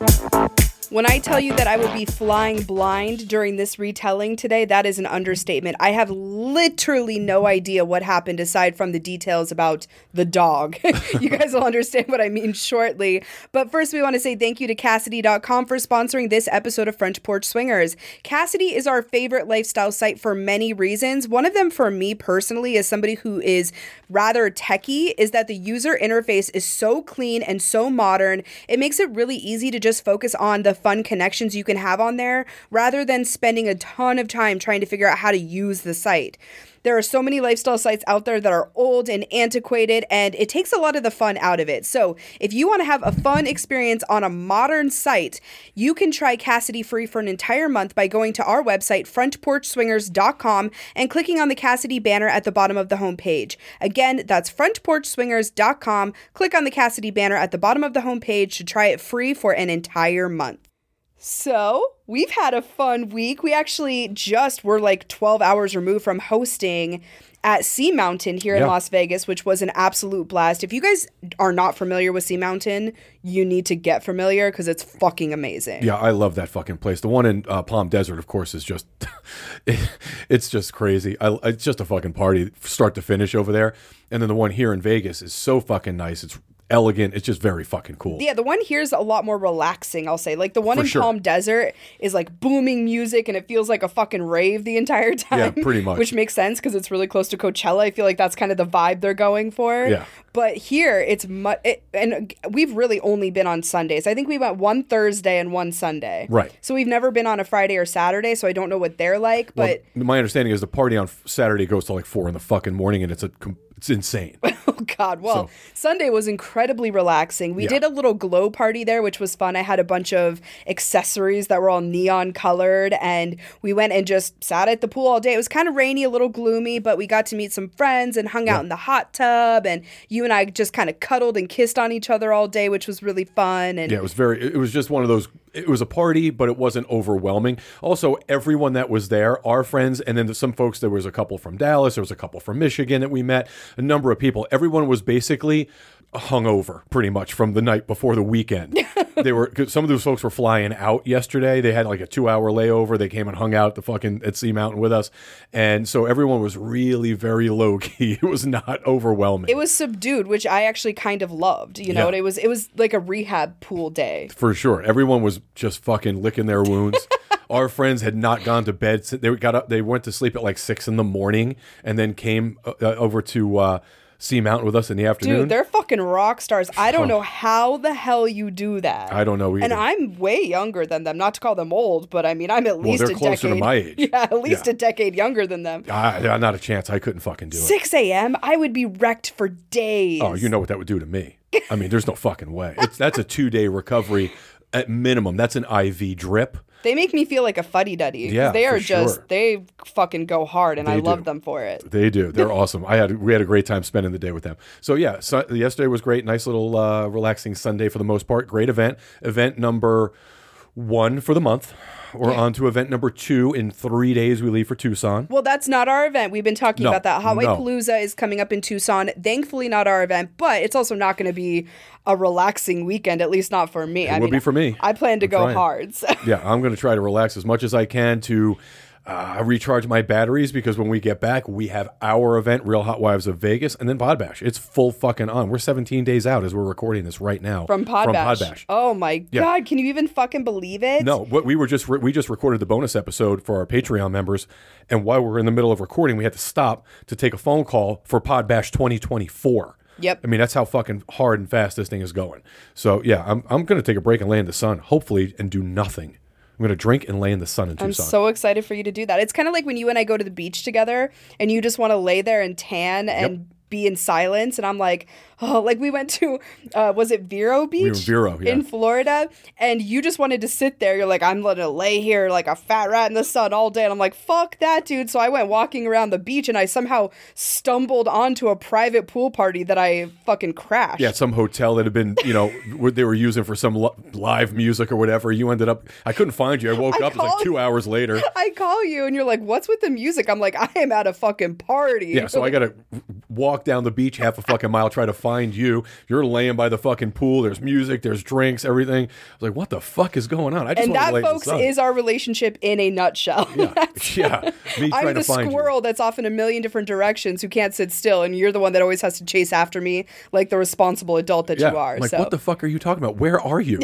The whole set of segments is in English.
Thank you. When I tell you that I will be flying blind during this retelling today, that is an understatement. I have literally no idea what happened aside from the details about the dog. you guys will understand what I mean shortly. But first, we want to say thank you to Kasidie.com for sponsoring this episode of Front Porch Swingers. Cassidy is our favorite lifestyle site for many reasons. One of them, for me personally, as somebody who is rather techie, is that the user interface is so clean and so modern. It makes it really easy to just focus on the fun connections you can have on there rather than spending a ton of time trying to figure out how to use the site. There are so many lifestyle sites out there that are old and antiquated, and it takes a lot of the fun out of it. So, if you want to have a fun experience on a modern site, you can try Kasidie free for an entire month by going to our website, frontporchswingers.com, and clicking on the Kasidie banner at the bottom of the homepage. Again, that's frontporchswingers.com. Click on the Kasidie banner at the bottom of the homepage to try it free for an entire month. So, we've had a fun week. We actually just were like 12 hours removed from hosting at Sea Mountain here in Las Vegas, which was an absolute blast. If you guys are not familiar with Sea Mountain, you need to get familiar because it's fucking amazing. Yeah, I love that fucking place. The one in uh, Palm Desert, of course, is just it, it's just crazy. I, it's just a fucking party, start to finish over there. And then the one here in Vegas is so fucking nice. It's elegant. It's just very fucking cool. Yeah, the one here's a lot more relaxing, I'll say. Like the one For in sure. Palm Desert is like booming music and it feels like a fucking rave the entire time. Yeah, pretty much. Which makes sense because it's really close to Coachella. I feel like that's kind of the vibe they're going for. Yeah. But here it's much, it, and we've really only been on Sundays. I think we went one Thursday and one Sunday. Right. So we've never been on a Friday or Saturday, so I don't know what they're like. Well, But my understanding is the party on Saturday goes to like four in the fucking morning, and it's a com- it's insane. Oh God! Well, So- Sunday was incredibly relaxing. We Yeah. did a little glow party there, which was fun. I had a bunch of accessories that were all neon colored, and we went and just sat at the pool all day. It was kind of rainy, a little gloomy, but we got to meet some friends and hung out in the hot tub. And you and I just kind of cuddled and kissed on each other all day, which was really fun. And Yeah, it was very. It was just one of those. It was a party, but it wasn't overwhelming. Also, everyone that was there, our friends, and then some folks. There was a couple from Dallas. There was a couple from Michigan that we met. A number of people. Everyone was basically hungover, pretty much from the night before the weekend. they were. 'cause Some of those folks were flying out yesterday. They had like a two-hour layover. They came and hung out at the fucking at Sea Mountain with us, and so everyone was really very low key. It was not overwhelming. it was subdued, which I actually kind of loved. You know, Yeah. it was it was like a rehab pool day. For sure. Everyone was just fucking licking their wounds. Our friends had not gone to bed. They got up, they went to sleep at like six in the morning and then came uh, over to uh, Sea Mountain with us in the afternoon. Dude, they're fucking rock stars. I don't know how the hell you do that. I don't know And. I'm way younger than them. Not to call them old, but I mean, I'm at least well, they're a closer to decade. my age. Yeah, at least Yeah. a decade younger than them. Yeah, not a chance. I couldn't fucking do it. 6 a.m. I would be wrecked for days. Oh, you know what that would do to me. I mean, there's no fucking way. It's, that's a two day recovery at minimum. That's an IV drip. They make me feel like a fuddy duddy. Yeah, they are just sure. they fucking go hard, and I They love them for it. They do. They're awesome. I had we had a great time spending the day with them. So yeah, so yesterday was great. Nice little uh, relaxing Sunday for the most part. Great event. Event number one for the month. We're on to event number two. In three days, we leave for Tucson. Well, that's not our event. We've been talking No, about that. Hot Wife no. Palooza is coming up in Tucson. Thankfully, not our event, but it's also not going to be a relaxing weekend, at least not for me. I will be for me. I plan to go trying. hard. So. Yeah, I'm going to try to relax as much as I can to uh, recharge my batteries because when we get back, we have our event, Real Hot Wives of Vegas, and then Pod Bash. It's full fucking on. We're 17 days out as we're recording this right now From Podbash. From Podbash. Oh my Yeah. god, can you even fucking believe it? No, what we were just re- we just recorded the bonus episode for our Patreon members, and while we're in the middle of recording, we had to stop to take a phone call for Pod Bash 2024. Yep. I mean that's how fucking hard and fast this thing is going. So yeah, I'm I'm gonna take a break and lay in the sun, hopefully, and do nothing. I'm gonna drink and lay in the sun in Tucson. I'm so excited for you to do that. It's kind of like when you and I go to the beach together and you just want to lay there and tan and be in silence. And I'm like, oh, like we went to, uh, was it Vero Beach? in Vero, yeah. In Florida. And you just wanted to sit there. You're like, I'm to lay here like a fat rat in the sun all day. And I'm like, fuck that, dude. So I went walking around the beach and I somehow stumbled onto a private pool party that I fucking crashed. Yeah, some hotel that had been, you know, they were using for some li- live music or whatever. You ended up, I couldn't find you. I woke I up, it was like two hours later. I call you and you're like, what's with the music? I'm like, I am at a fucking party. Yeah, so I got to walk down the beach half a fucking mile, try to find you. You're laying by the fucking pool. There's music, there's drinks, everything. I was like, what the fuck is going on? I just and that, folks, is our relationship in a nutshell. yeah, yeah. Me I'm the to find squirrel that's off in a million different directions who can't sit still, and you're the one that always has to chase after me like the responsible adult that you. Yeah, you are. I'm like so what the fuck are you talking about? Where are you?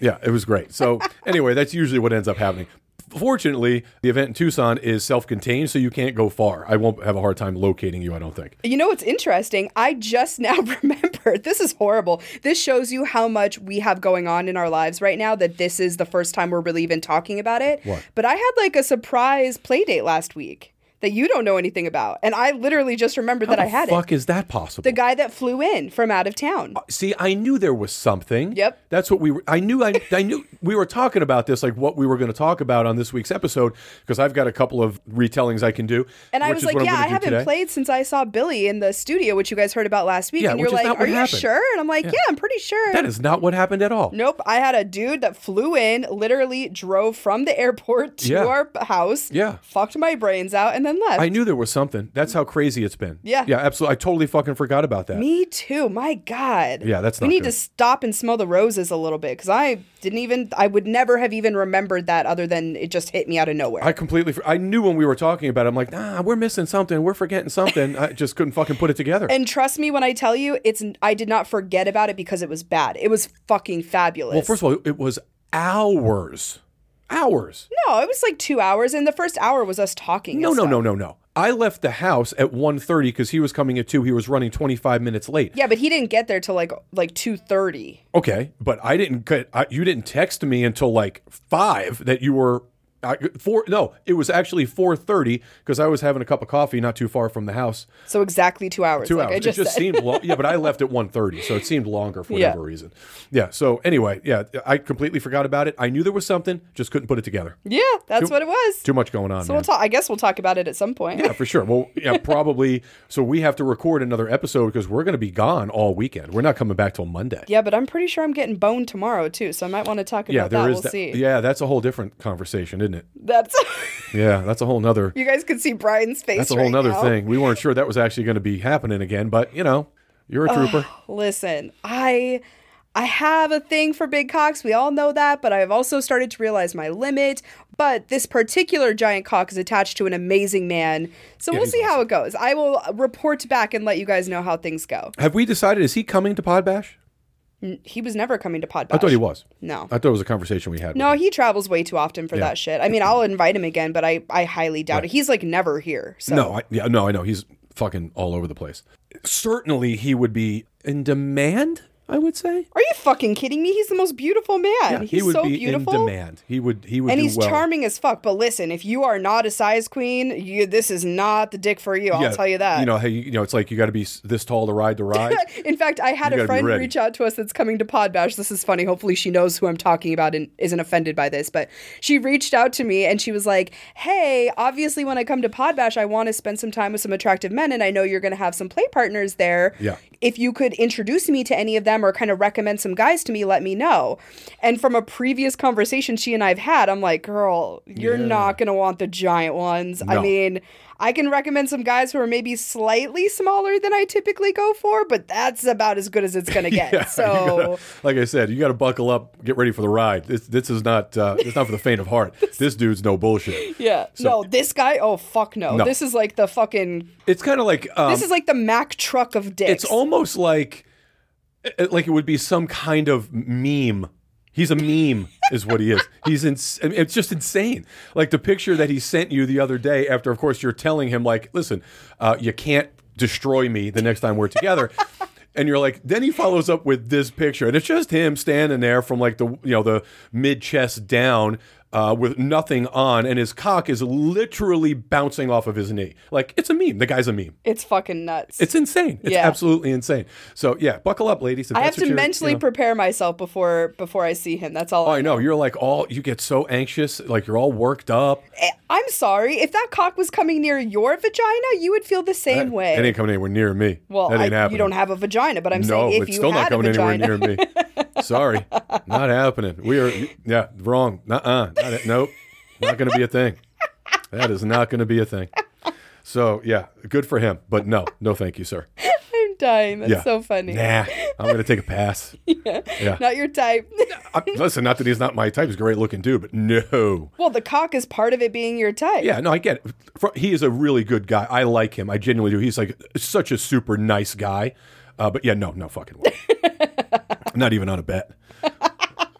Yeah, it was great. So anyway, that's usually what ends up happening. Fortunately, the event in Tucson is self-contained, so you can't go far. I won't have a hard time locating you. I don't think. You know what's interesting? I just now remembered. This is horrible. This shows you how much we have going on in our lives right now that this is the first time we're really even talking about it. What? But I had like a surprise play date last week that you don't know anything about. And I literally just remembered that I had the fuck it. is that possible? The guy that flew in from out of town. Uh, see, I knew there was something. Yep. That's what we were. I knew. I, I knew we were talking about this, like what we were going to talk about on this week's episode, because I've got a couple of retellings I can do. And I was like, yeah, I haven't today. played since I saw Billy in the studio, which you guys heard about last week. Yeah, and you're like, are you happened. sure? And I'm like, yeah, I'm pretty sure. That is not what happened at all. Nope. I had a dude that flew in, literally drove from the airport to Yeah. our house, Yeah. fucked my brains out, and left. I knew there was something. That's how crazy it's been. Yeah. Yeah, absolutely. I totally fucking forgot about that. Me too. My God. Yeah, that's We not need good. to stop and smell the roses a little bit because I didn't even. I would never have even remembered that other than it just hit me out of nowhere. I completely. I knew when we were talking about it. I'm like, nah, we're missing something. We're forgetting something. I just couldn't fucking put it together. and trust me when I tell you, it's. I did not forget about it because it was bad. It was fucking fabulous. well, first of all, it was hours, hours. no, it was like two hours, and the first hour was us talking. No, no, stuff. no, no, no. I left the house at 1.30 because he was coming at 2. He was running 25 minutes late. Yeah, but he didn't get there till like like two thirty. Okay, but I didn't get, I, you didn't text me until like 5 that you were I, four no it was actually 4.30 because i was having a cup of coffee not too far from the house So exactly two hours. two like hours I just, it just said. seemed long yeah but i left at 1.30 so it seemed longer for Yeah. whatever reason yeah so anyway yeah i completely forgot about it i knew there was something just couldn't put it together Yeah, that's what it was. too much going on so man. we'll talk. I guess we'll talk about it at some point. yeah, for sure. Well, yeah, probably. So we have to record another episode because we're going to be gone all weekend. We're not coming back till Monday. Yeah, but I'm pretty sure I'm getting boned tomorrow too, so I might want to talk about Yeah, there that. is we'll that. see. Yeah, that's a whole different conversation, isn't it? That's Yeah, that's a whole nother. you guys could see Brian's face. That's a whole right nother now. thing. We weren't sure that was actually going to be happening again, but you know, you're a trooper. Listen, I I have a thing for big cocks. We all know that, but I've also started to realize my limit. But this particular giant cock is attached to an amazing man. So we'll he's see how it goes. I will report back and let you guys know how things go. have we decided? Is he coming to Podbash? He was never coming to Podbash. I thought he was. No. I thought it was a conversation we had. No, he travels way too often for Yeah. that shit. I mean, I'll invite him again, but I, I highly doubt it. He's like never here. So no, I, yeah, no, I know he's fucking all over the place. Certainly, he would be in demand. I would say. Are you fucking kidding me? He's the most beautiful man. Yeah, he's he would so be beautiful. in demand. He would. He would. And he's well. charming as fuck. But listen, if you are not a size queen, you this is not the dick for you. I'll Yeah, tell you that. You know, hey, you know, it's like you got to be this tall to ride the ride. in fact, I had You a friend reach out to us that's coming to Podbash. This is funny. Hopefully, she knows who I'm talking about and isn't offended by this. But she reached out to me and she was like, "Hey, obviously, when I come to Podbash, I want to spend some time with some attractive men, and I know you're going to have some play partners there. Yeah. If you could introduce me to any of them or kind of recommend some guys to me, let me know." And from a previous conversation she and I've had, I'm like, "Girl, you're Yeah. not going to want the giant ones. I mean." I can recommend some guys who are maybe slightly smaller than I typically go for, but that's about as good as it's gonna get. Yeah, so gotta- like I said, you got to buckle up, get ready for the ride. This, this is not. Uh, it's not for the faint of heart. This dude's no bullshit. yeah, no, this guy, oh fuck no. No. This is like the fucking. It's kind of like. Um, This is like the Mack truck of dicks. it's almost like, like it would be some kind of meme. He's a meme, is what he is. He's ins- It's just insane. Like the picture that he sent you the other day. After, of course, you're telling him like, listen, uh, you can't destroy me the next time we're together. And you're like, then he follows up with this picture, and it's just him standing there from like the you know the mid chest down, uh, with nothing on, and his cock is literally bouncing off of his knee. Like it's a meme. The guy's a meme. It's fucking nuts. It's insane. It's Yeah. absolutely insane. So yeah, buckle up, ladies. I have to mentally you know. prepare myself before before I see him. That's all. Oh, I know. You're like all. You get so anxious. Like you're all worked up. Eh, I'm sorry. If that cock was coming near your vagina, you would feel the same way. It ain't coming anywhere near me. well, that ain't I, happening. you don't have a vagina, but I'm no, saying if it's you still not coming anywhere near me. Sorry, not happening. We are, yeah, wrong. Nuh-uh. Not. Nope, not going to be a thing. That is not going to be a thing. So yeah, good for him, but no, no, thank you, sir. I'm dying. That's Yeah, so funny. Nah, I'm going to take a pass. Yeah. yeah. Not your type. I- listen, not that he's not my type. He's a great looking dude, but no. well, the cock is part of it being your type. Yeah, no, I get it. He is a really good guy. I like him. I genuinely do. He's like such a super nice guy. Uh, but yeah, no, no fucking way. not even on a bet.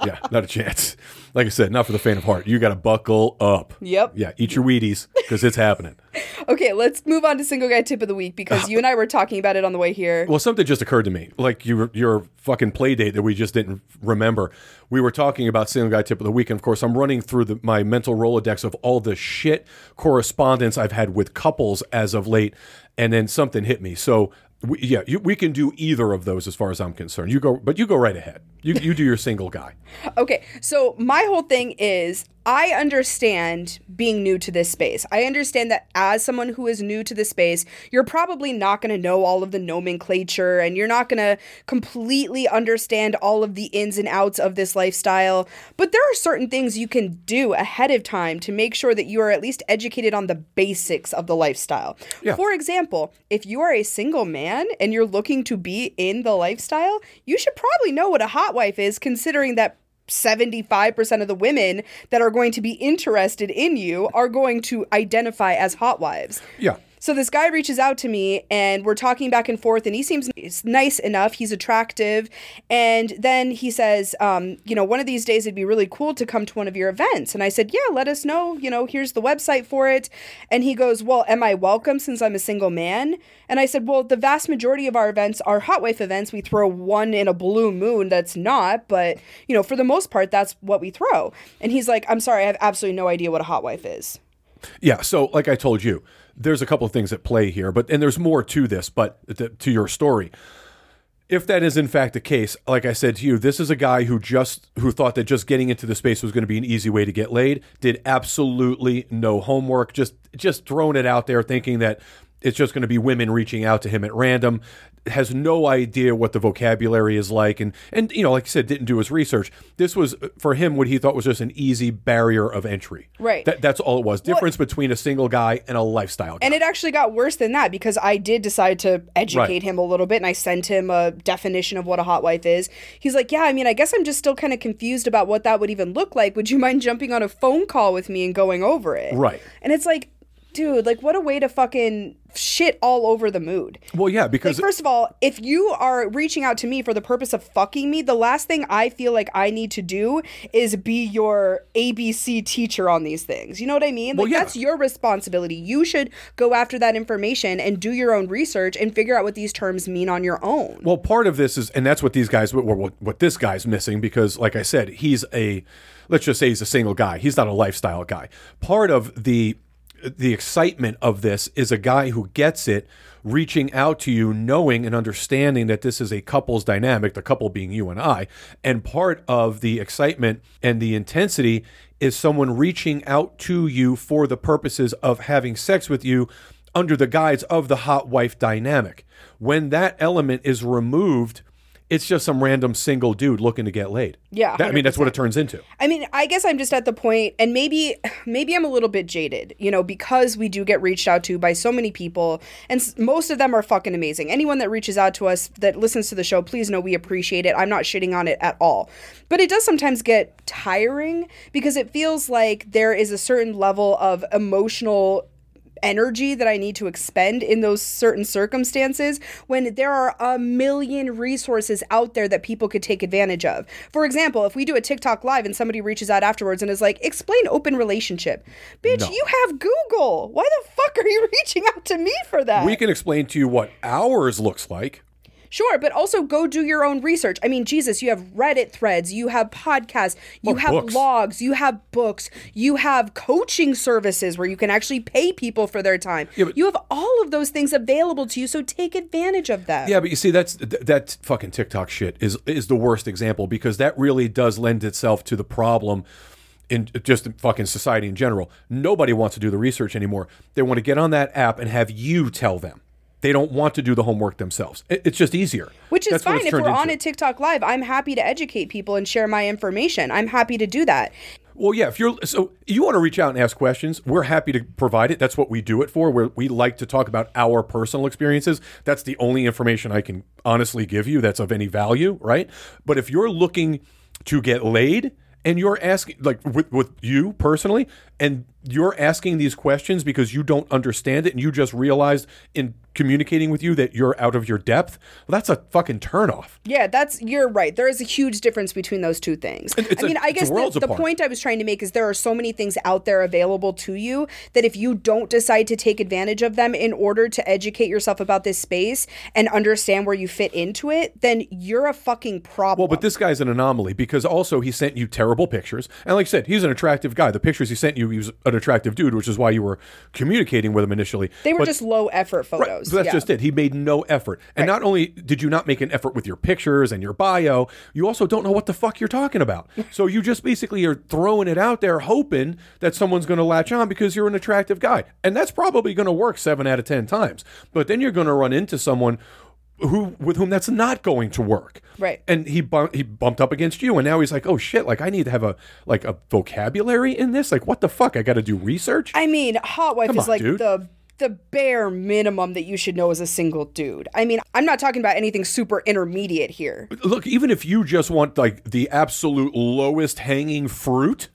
Yeah, not a chance. Like I said, not for the faint of heart. You got to buckle up. Yep. Yeah, eat your Wheaties because it's happening. Okay, let's move on to single guy tip of the week because ah. you and I were talking about it on the way here. Well, something just occurred to me. Like your your fucking play date that we just didn't remember. We were talking about single guy tip of the week, and of course, I'm running through the, my mental rolodex of all the shit correspondence I've had with couples as of late, and then something hit me. So. We, yeah, you, we can do either of those as far as I'm concerned. You go, but you go right ahead. You you do your single guy. Okay, so my whole thing is I understand being new to this space. I understand that as someone who is new to this space, you're probably not going to know all of the nomenclature and you're not going to completely understand all of the ins and outs of this lifestyle. But there are certain things you can do ahead of time to make sure that you are at least educated on the basics of the lifestyle. Yeah. For example, if you are a single man and you're looking to be in the lifestyle, you should probably know what a hot wife is, considering that 75% of the women that are going to be interested in you are going to identify as hot wives. Yeah. So this guy reaches out to me and we're talking back and forth and he seems nice enough. He's attractive. And then he says, um, you know, one of these days it'd be really cool to come to one of your events. And I said, yeah, let us know. You know, here's the website for it. And he goes, well, am I welcome since I'm a single man? And I said, well, the vast majority of our events are hot wife events. We throw one in a blue moon that's not, but, you know, for the most part, that's what we throw. And he's like, I'm sorry, I have absolutely no idea what a hot wife is. Yeah. So, like I told you, there's a couple of things at play here, but and there's more to this, but to, to your story. If that is in fact the case, like I said to you, this is a guy who just who thought that just getting into the space was going to be an easy way to get laid. Did absolutely no homework, just just throwing it out there, thinking that it's just going to be women reaching out to him at random. Has no idea what the vocabulary is like, and and you know, like I said, didn't do his research. This was uh, for him what he thought was just an easy barrier of entry. Right. That, that's all it was. Difference between a single guy and a lifestyle guy. And it actually got worse than that because I did decide to educate Right. him a little bit and I sent him a definition of what a hot wife is. He's like, Yeah, I mean, I guess I'm just still kind of confused about what that would even look like. Would you mind jumping on a phone call with me and going over it? Right. And it's like, dude, like, what a way to fucking shit all over the mood. well, yeah, Like, because first of all, if you are reaching out to me for the purpose of fucking me, the last thing I feel like I need to do is be your ABC teacher on these things. You know what I mean? Like, Well, yeah. that's your responsibility. You should go after that information and do your own research and figure out what these terms mean on your own. Well, part of this is, and that's what these guys, what, what, what this guy's missing, because, like I said, he's a, let's just say he's a single guy. He's not a lifestyle guy. Part of the the excitement of this is a guy who gets it, reaching out to you, knowing and understanding that this is a couple's dynamic, the couple being you and I, and part of the excitement and the intensity is someone reaching out to you for the purposes of having sex with you under the guise of the hot wife dynamic. When that element is removed, it's just some random single dude looking to get laid. Yeah, That- I mean, that's what it turns into. I mean, I guess I'm just at the point, and maybe, maybe I'm a little bit jaded, you know, because we do get reached out to by so many people, and s- most of them are fucking amazing. Anyone that reaches out to us that listens to the show, please know we appreciate it. I'm not shitting on it at all, but it does sometimes get tiring because it feels like there is a certain level of emotional energy that I need to expend in those certain circumstances when there are a million resources out there that people could take advantage of. For example, if we do a TikTok live and somebody reaches out afterwards and is like, explain open relationship. Bitch, No. you have Google. Why the fuck are you reaching out to me for that? We can explain to you what ours looks like. Sure, but also go do your own research. I mean, Jesus, you have Reddit threads, you have podcasts, you Or have books. blogs, you have books, you have coaching services where you can actually pay people for their time. but- you have all of those things available to you, so take advantage of them. Yeah, but you see, that's th- that fucking TikTok shit is is the worst example because that really does lend itself to the problem in just fucking society in general. Nobody wants to do the research anymore. They want to get on that app and have you tell them. They don't want to do the homework themselves. It- it's just easier. Which is That's fine. If we're on a TikTok live, I'm happy to educate people and share my information. I'm happy to do that. Well, yeah. If you're so you want to reach out and ask questions, we're happy to provide it. That's what we do it for. Where we like to talk about our personal experiences. That's the only information I can honestly give you that's of any value, right? But if you're looking to get laid and you're asking, like with with you personally, and you're asking these questions because you don't understand it and you just realized in communicating with you that you're out of your depth, well, that's a fucking turnoff. Yeah, that's you're right. There is a huge difference between those two things. it's I a- mean, I guess the, the point I was trying to make is there are so many things out there available to you that if you don't decide to take advantage of them in order to educate yourself about this space and understand where you fit into it, then you're a fucking problem. Well, but this guy's an anomaly because also he sent you terrible pictures. And like I said, he's an attractive guy. The pictures he sent you, he was an attractive dude, which is why you were communicating with him initially. they were But- just low effort Right, photos. so that's yeah. just it. He made no effort. And not only did you not make an effort with your pictures and your bio, you also don't know what the fuck you're talking about. so you just basically are throwing it out there hoping that someone's going to latch on because you're an attractive guy. And that's probably going to work 7 out of 10 times. But then you're going to run into someone who with whom that's not going to work. Right. And he bump, he bumped up against you and now he's like, "Oh shit, like I need to have a like a vocabulary in this? Like what the fuck? I got to do research?" I mean, hot wife Come is on, like dude. the the bare minimum that you should know as a single dude. I mean, I'm not talking about anything super intermediate here. Look, even if you just want like the absolute lowest hanging fruit,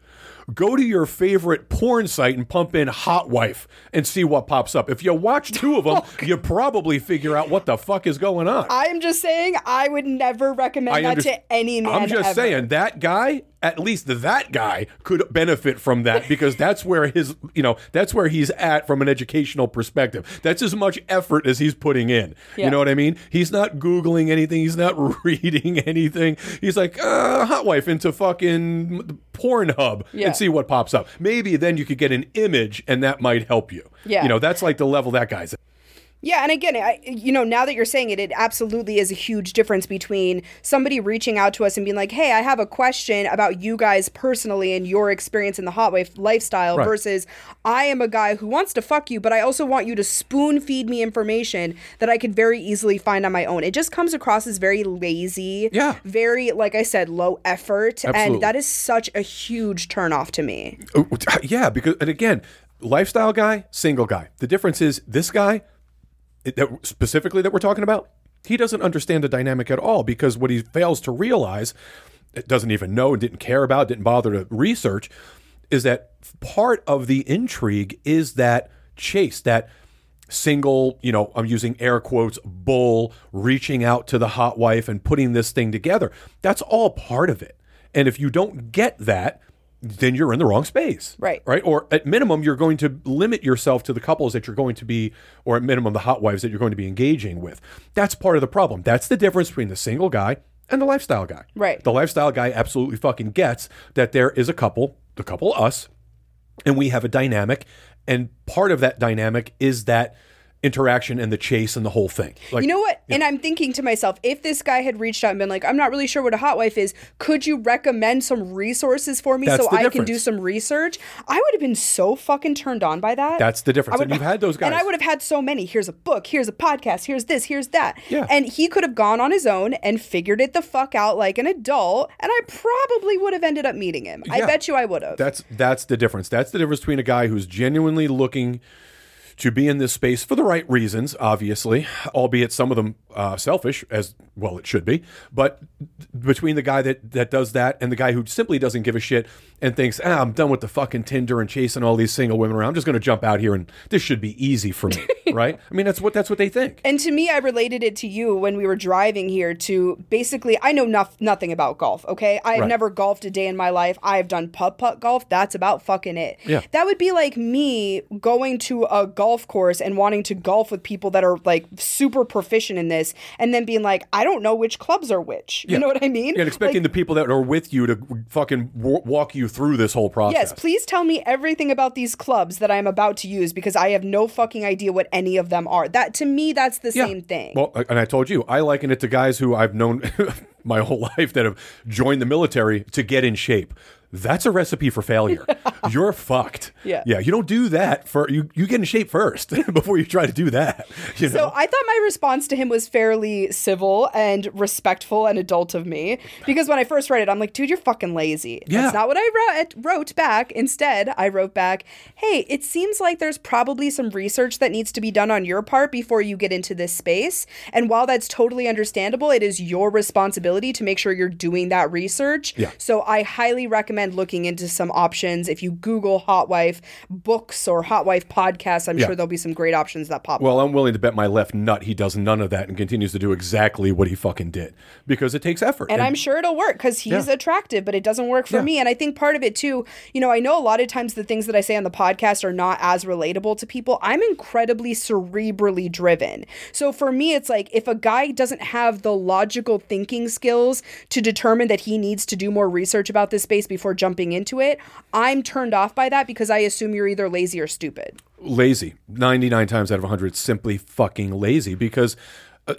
go to your favorite porn site and pump in hot wife and see what pops up. If you watch two of them, you probably figure out what the fuck is going on. I'm just saying, I would never recommend that underst- to any man. I'm just ever. saying that guy, at least that guy could benefit from that because that's where his, you know, that's where he's at from an educational perspective. That's as much effort as he's putting in. Yeah. You know what I mean? He's not googling anything. He's not reading anything. He's like, uh, hot wife into fucking Pornhub Yeah. and see what pops up. Maybe then you could get an image and that might help you. Yeah. You know, that's like the level that guy's at. Yeah, and again, I, you know, now that you're saying it, it absolutely is a huge difference between somebody reaching out to us and being like, "Hey, I have a question about you guys personally and your experience in the hot wife lifestyle," Right. versus I am a guy who wants to fuck you, but I also want you to spoon feed me information that I could very easily find on my own. It just comes across as very lazy, Yeah. very like I said, low effort, Absolutely. and that is such a huge turnoff to me. Oh, Yeah, because and again, lifestyle guy, single guy. The difference is this guy, that specifically that we're talking about, he doesn't understand the dynamic at all because what he fails to realize, doesn't even know, didn't care about, didn't bother to research, is that part of the intrigue is that chase, that single, you know, I'm using air quotes, bull reaching out to the hot wife and putting this thing together. That's all part of it. And if you don't get that, then you're in the wrong space. Right. Right. Or at minimum, you're going to limit yourself to the couples that you're going to be, or at minimum, the hot wives that you're going to be engaging with. That's part of the problem. That's the difference between the single guy and the lifestyle guy. Right. The lifestyle guy absolutely fucking gets that there is a couple, the couple us, and we have a dynamic. And part of that dynamic is that interaction and the chase and the whole thing. Like, You know what? And I'm thinking to myself, if this guy had reached out and been like, I'm not really sure what a hot wife is, could you recommend some resources for me That's so I can do some research? I would have been so fucking turned on by that. That's the difference. I would- And you've had those guys. And. I would have had so many. Here's a book, here's a podcast, here's this, here's that. Yeah. And he could have gone on his own and figured it the fuck out like an adult, and I probably would have ended up meeting him. I bet you I would have. That's that's the difference. That's the difference between a guy who's genuinely looking to be in this space for the right reasons, obviously, albeit some of them uh, selfish, as well it should be. But between the guy that that does that and the guy who simply doesn't give a shit and thinks, ah, I'm done with the fucking Tinder and chasing all these single women around. I'm just going to jump out here and this should be easy for me, right? I mean, that's what that's what they think. And to me, I related it to you when we were driving here to basically, I know nof- nothing about golf, okay? I have Right. never golfed a day in my life. I've done putt putt golf. That's about fucking it. Yeah. That would be like me going to a golf golf course and wanting to golf with people that are like super proficient in this and then being like, I don't know which clubs are which. You know what I mean? And expecting Like, the people that are with you to fucking w- walk you through this whole process. Yes, please tell me everything about these clubs that I'm about to use because I have no fucking idea what any of them are. That to me, that's the Yeah. same thing. Well, and I told you, I liken it to guys who I've known my whole life that have joined the military to get in shape. That's a recipe for failure. You're fucked. Yeah. Yeah. You don't do that for you. You get in shape first before you try to do that. You know? So I thought my response to him was fairly civil and respectful and adult of me because when I first read it, I'm like, dude, you're fucking lazy. Yeah. That's not what I wrote, wrote back. Instead, I wrote back, hey, it seems like there's probably some research that needs to be done on your part before you get into this space. And while that's totally understandable, it is your responsibility to make sure you're doing that research. Yeah. So I highly recommend looking into some options. If you Google Hot Wife books or Hot Wife podcasts, I'm Yeah. sure there'll be some great options that pop up. Well, I'm willing to bet my left nut he does none of that and continues to do exactly what he fucking did because it takes effort. And I'm sure it'll work because he's Yeah. attractive, but it doesn't work for Yeah. me. And I think part of it too, you know, I know a lot of times the things that I say on the podcast are not as relatable to people. I'm incredibly cerebrally driven. So for me, it's like if a guy doesn't have the logical thinking skills to determine that he needs to do more research about this space before jumping into it, I'm turned off by that because I assume you're either lazy or stupid. lazy. 99 times out of 100 it's simply fucking lazy because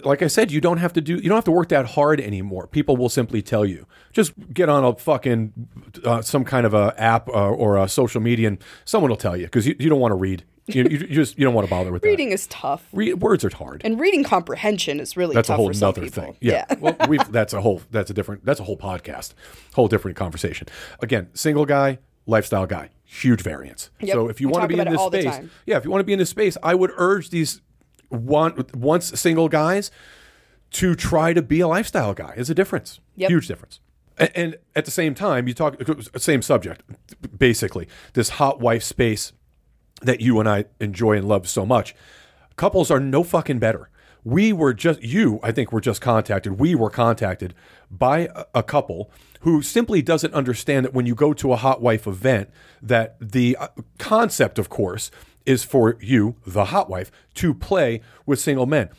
like I said, you don't have to do, you don't have to work that hard anymore. People will simply tell you, just get on a fucking, uh, some kind of a app uh, or a social media and someone will tell you because you, you don't want to read. You, you, you just, you don't want to bother with Reading Reading is tough. Re- words are hard. And reading comprehension is really that's a tough whole for some nother thing. Yeah. well, we've, that's a whole that's a different that's a whole podcast, whole different conversation. Again, single guy, lifestyle guy, huge variance. Yep. So if you We want to be in this space, yeah, if you want to be in this space, I would urge these one once single guys to try to be a lifestyle guy. It's a difference. Yep. Huge difference. A- And at the same time, you talk same subject, basically this hot wife space that you and I enjoy and love so much. Couples are no fucking better. We were just you, I think, were just contacted. We were contacted by a, a couple who simply doesn't understand that when you go to a hot wife event, that the uh, concept, of course, is for you, the hot wife, to play with single men.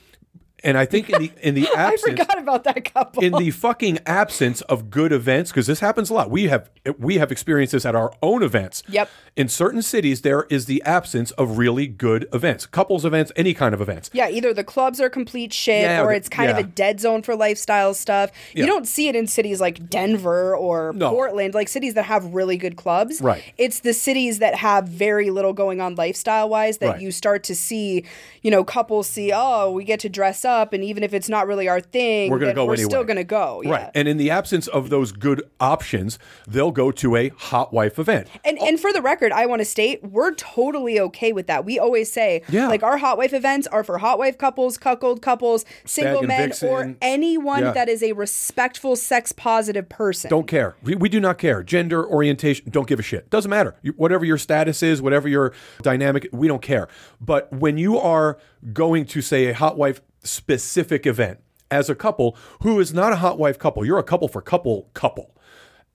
And I think in the in the absence, I forgot about that couple. in the fucking absence of good events because this happens a lot we have we have experienced this at our own events Yep. in certain cities there is the absence of really good events couples events any kind of events Yeah, either the clubs are complete shit Yeah, or it's kind yeah. of a dead zone for lifestyle stuff. Yeah. You don't see it in cities like Denver or No. Portland, like cities that have really good clubs. Right. It's the cities that have very little going on lifestyle wise that Right. you start to see, you know, couples see, oh, we get to dress up and even if it's not really our thing, We're gonna go we're anyway. still gonna go. Yeah. right and in the absence of those good options they'll go to a hot wife event And and for the record, I want to state we're totally okay with that. We always say Yeah. like our hot wife events are for hot wife couples, cuckold couples, single men, vixen. or anyone Yeah. that is a respectful, sex positive person. don't care we, we do not care gender orientation don't give a shit doesn't matter You- whatever your status is whatever your dynamic we don't care but when you are going to say a hot wife specific event as a couple who is not a hot wife couple you're a couple for couple couple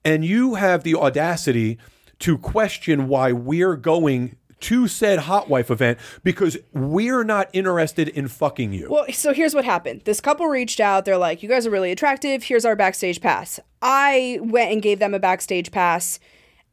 and you have the audacity to question why we're going to said hot wife event because we're not interested in fucking you Well, so here's what happened. This couple reached out. They're like, "You guys are really attractive. Here's our backstage pass." I went and gave them a backstage pass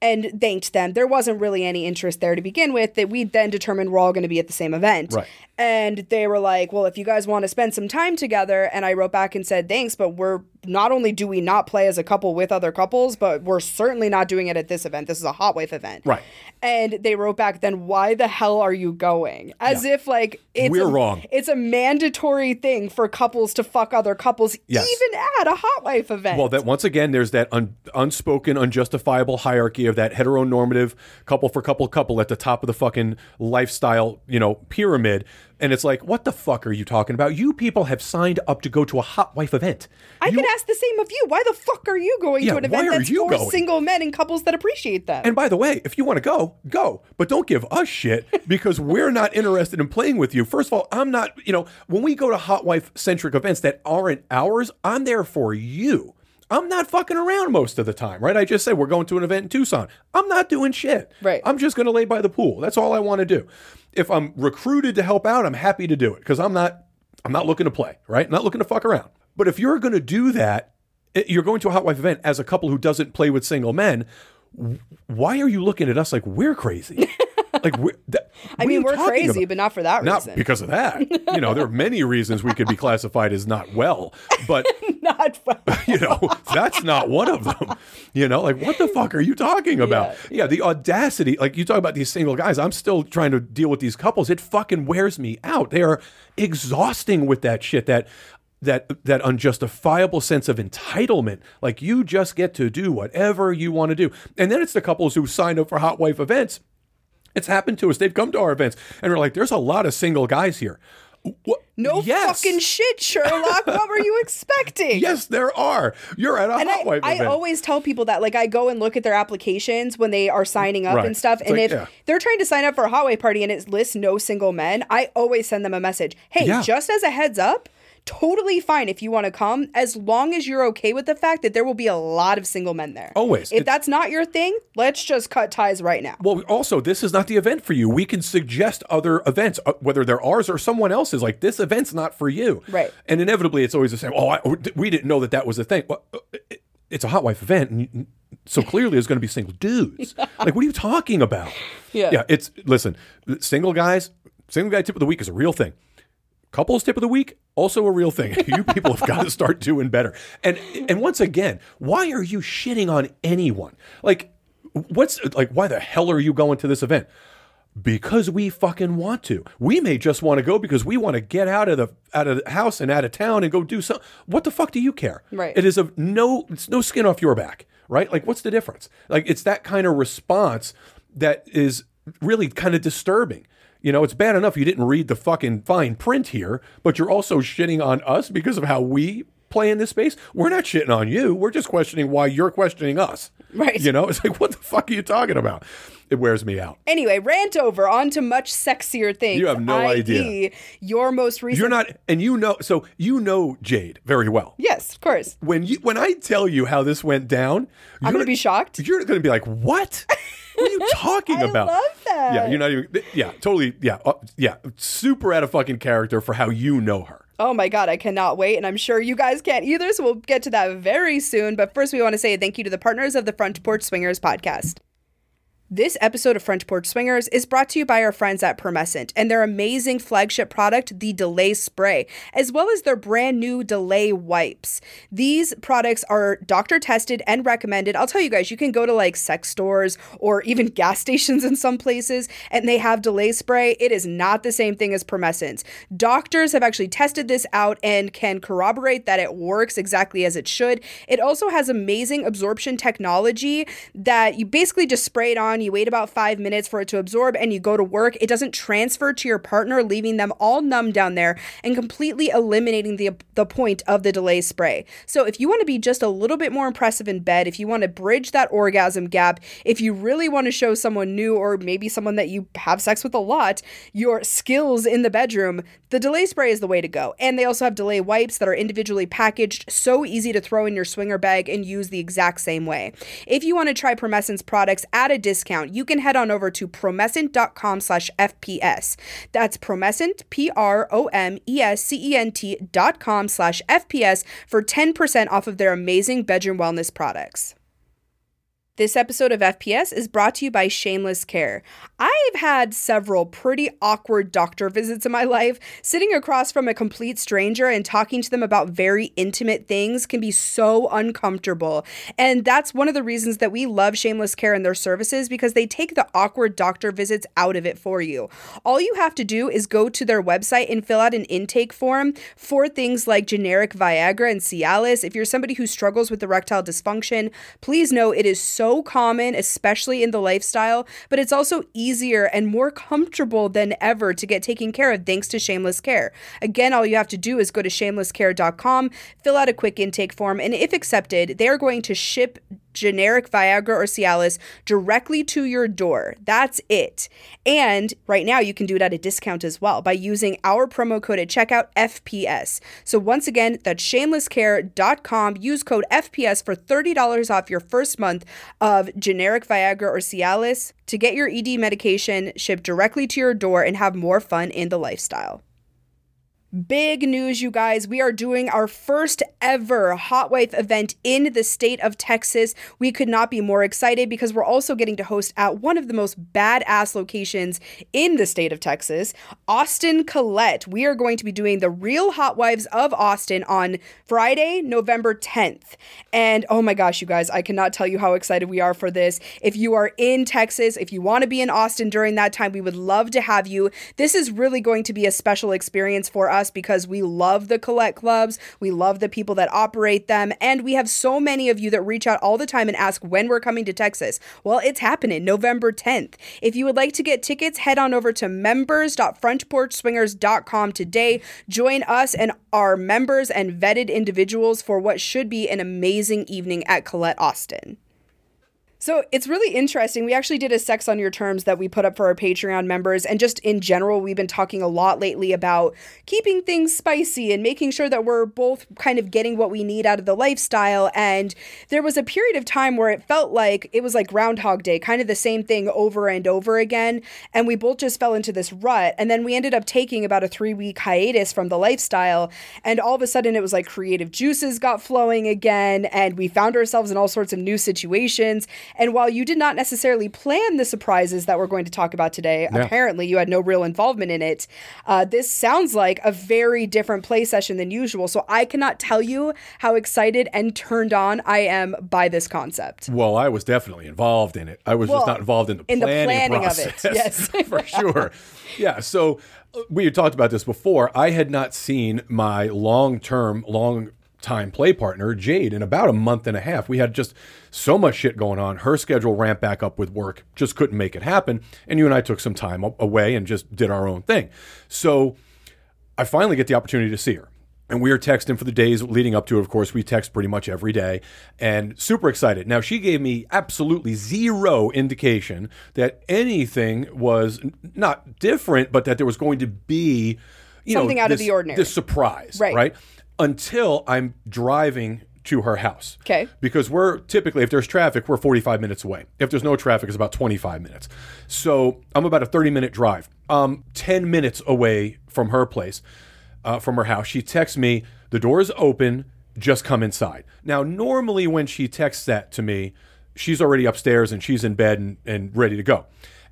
and thanked them. There wasn't really any interest there to begin with. That we then determined we're all going to be at the same event. Right. And they were like, "Well, if you guys want to spend some time together," and I wrote back and said, "Thanks, but we're not only do we not play as a couple with other couples, but we're certainly not doing it at this event. This is a hot wife event." Right. And they wrote back, "Then why the hell are you going?" As if like it's We're a- wrong. It's a mandatory thing for couples to fuck other couples, Yes. even at a hot wife event. Well, that once again, there's that un, unspoken, unjustifiable hierarchy of that heteronormative couple for couple couple at the top of the fucking lifestyle, you know, pyramid. And it's like, what the fuck are you talking about? You people have signed up to go to a hot wife event. I You- can ask the same of you. Why the fuck are you going Yeah, to an event are that's you for going? single men and couples that appreciate them? And by the way, if you want to go, go. But don't give us shit because we're not interested in playing with you. First of all, I'm not, you know, when we go to hot wife centric events that aren't ours, I'm there for you. I'm not fucking around most of the time, right? I just said we're going to an event in Tucson. I'm not doing shit. Right. I'm just going to lay by the pool. That's all I want to do. If I'm recruited to help out, I'm happy to do it because I'm not I'm not looking to play, right? Not looking to fuck around. But if you're going to do that, you're going to a hot wife event as a couple who doesn't play with single men. Why are you looking at us like we're crazy? like we're, that, I mean, we're crazy, but not for that not reason. because of that. You know, there are many reasons we could be classified as not well, but not well. you know, that's not one of them. You know, like what the fuck are you talking about? Yeah. the audacity, like you talk about these single guys, I'm still trying to deal with these couples. It fucking wears me out. They are exhausting with that shit that that that unjustifiable sense of entitlement. Like you just get to do whatever you want to do. And then it's the couples who sign up for hot wife events. It's happened to us. They've come to our events and we're like, there's a lot of single guys here. What? no Yes. fucking shit, Sherlock. what were you expecting? Yes, there are. You're at a And hot I, wife I event. always tell people that like I go and look at their applications when they are signing up Right. and stuff. It's and like, if yeah. they're trying to sign up for a hot wife party and it lists no single men, I always send them a message. Hey, Yeah. just as a heads up, totally fine if you want to come, as long as you're okay with the fact that there will be a lot of single men there. Always. If that's not your thing, let's just cut ties right now. Well, also, this is not the event for you. We can suggest other events, uh, whether they're ours or someone else's. Like this event's not for you, Right. And inevitably, it's always the same. Oh, I, we didn't know that that was a thing. Well, uh, it- it's a hot wife event, and so clearly, there's going to be single dudes. Like, what are you talking about? Yeah. yeah. It's listen, single guys, single guy tip of the week is a real thing. Couples tip of the week also a real thing. you people have got to start doing better. And and once again, why are you shitting on anyone? Like what's like why the hell are you going to this event? Because we fucking want to. We may just want to go because we want to get out of the out of the house and out of town and go do something. What the fuck do you care? Right. It is of no it's no skin off your back, right? Like what's the difference? Like it's that kind of response that is really kind of disturbing. You know, it's bad enough you didn't read the fucking fine print here, but you're also shitting on us because of how we play in this space. We're not shitting on you. We're just questioning why you're questioning us. Right. You know, it's like, what the fuck are you talking about? It wears me out. Anyway, rant over on to much sexier things. You have no idea. Your most recent. You're not, and you know, so you know Jade very well. Yes, of course. When you, when I tell you how this went down, I'm gonna be shocked. You're going to be like, what? What are you talking about? I about? love that. Yeah, you're not even. Yeah, totally. Yeah, uh, yeah. Super out of fucking character for how you know her. Oh my God, I cannot wait. And I'm sure you guys can't either. So we'll get to that very soon. But first, we want to say thank you to the partners of the Front Porch Swingers podcast. This episode of Front Porch Swingers is brought to you by our friends at Promescent and their amazing flagship product, the Delay Spray, as well as their brand new Delay Wipes. These products are doctor tested and recommended. I'll tell you guys, you can go to like sex stores or even gas stations in some places and they have Delay Spray. It is not the same thing as Promescent. Doctors have actually tested this out and can corroborate that it works exactly as it should. It also has amazing absorption technology that you basically just spray it on, you wait about five minutes for it to absorb, and you go to work. It doesn't transfer to your partner, leaving them all numb down there and completely eliminating the, the point of the delay spray. So, if you want to be just a little bit more impressive in bed, if you want to bridge that orgasm gap, if you really want to show someone new or maybe someone that you have sex with a lot your skills in the bedroom, the delay spray is the way to go. And they also have delay wipes that are individually packaged, so easy to throw in your swinger bag and use the exact same way. If you want to try Promescent's products at a discount, you can head on over to promescent.com slash FPS. That's Promescent, P-R-O-M-E-S-C-E-N-T dot com slash FPS for 10% off of their amazing bedroom wellness products. This episode of FPS is brought to you by Shameless Care. I've had several pretty awkward doctor visits in my life. Sitting across from a complete stranger and talking to them about very intimate things can be so uncomfortable. And that's one of the reasons that we love Shameless Care and their services because they take the awkward doctor visits out of it for you. All you have to do is go to their website and fill out an intake form for things like generic Viagra and Cialis. If you're somebody who struggles with erectile dysfunction, please know it is so common, especially in the lifestyle, but it's also easier and more comfortable than ever to get taken care of thanks to Shameless Care. Again, all you have to do is go to shamelesscare.com, fill out a quick intake form, and if accepted, they are going to ship generic Viagra or Cialis directly to your door. That's it. And right now you can do it at a discount as well by using our promo code at checkout FPS. So once again, that's shamelesscare.com. Use code FPS for $30 off your first month of generic Viagra or Cialis to get your ED medication shipped directly to your door and have more fun in the lifestyle. Big news, you guys. We are doing our first ever Hot Wife event in the state of Texas. We could not be more excited because we're also getting to host at one of the most badass locations in the state of Texas, Austin Colette. We are going to be doing the Real Hot Wives of Austin on Friday, November 10th. And oh my gosh, you guys, I cannot tell you how excited we are for this. If you are in Texas, if you want to be in Austin during that time, we would love to have you. This is really going to be a special experience for us us because we love the Colette clubs, we love the people that operate them, and we have so many of you that reach out all the time and ask when we're coming to Texas. Well, it's happening November 10th. If you would like to get tickets, head on over to members.frontporchswingers.com today. Join us and our members and vetted individuals for what should be an amazing evening at Colette Austin. So it's really interesting. We actually did a sex on your terms that we put up for our Patreon members. And just in general, we've been talking a lot lately about keeping things spicy and making sure that we're both kind of getting what we need out of the lifestyle. And there was a period of time where it felt like it was like Groundhog Day, kind of the same thing over and over again. And we both just fell into this rut. And then we ended up taking about a three week hiatus from the lifestyle. And all of a sudden, it was like creative juices got flowing again. And we found ourselves in all sorts of new situations. And while you did not necessarily plan the surprises that we're going to talk about today, yeah. apparently you had no real involvement in it. Uh, this sounds like a very different play session than usual. So I cannot tell you how excited and turned on I am by this concept. Well, I was definitely involved in it. I was well, just not involved in the in planning, the planning process, of it. Yes, for sure. Yeah. So uh, we had talked about this before. I had not seen my long term, long time play partner, Jade, in about a month and a half. We had just so much shit going on. Her schedule ramped back up with work, just couldn't make it happen. And you and I took some time away and just did our own thing. So I finally get the opportunity to see her. And we are texting for the days leading up to it. Of course, we text pretty much every day and super excited. Now, she gave me absolutely zero indication that anything was not different, but that there was going to be, you something know, out this, of the ordinary. This surprise, right? right? Until I'm driving to her house. Okay. Because we're typically, if there's traffic, we're 45 minutes away. If there's no traffic, it's about 25 minutes. So I'm about a 30 minute drive. Um, 10 minutes away from her place, uh, from her house. She texts me, the door is open, just come inside. Now, normally when she texts that to me, she's already upstairs and she's in bed and, and ready to go.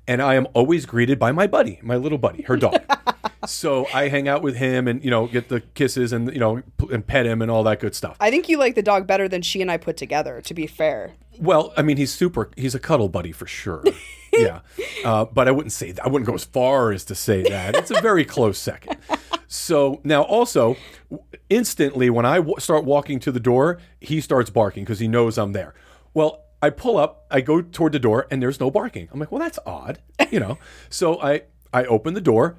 And I am always greeted by my buddy, my little buddy, her dog. so I hang out with him and you know get the kisses and you know and pet him and all that good stuff. I think you like the dog better than she and I put together. To be fair. Well, I mean, he's super. He's a cuddle buddy for sure. yeah, uh, but I wouldn't say that. I wouldn't go as far as to say that. It's a very close second. So now, also, instantly when I w- start walking to the door, he starts barking because he knows I'm there. Well, I pull up, I go toward the door, and there's no barking. I'm like, well, that's odd, you know. so I I open the door,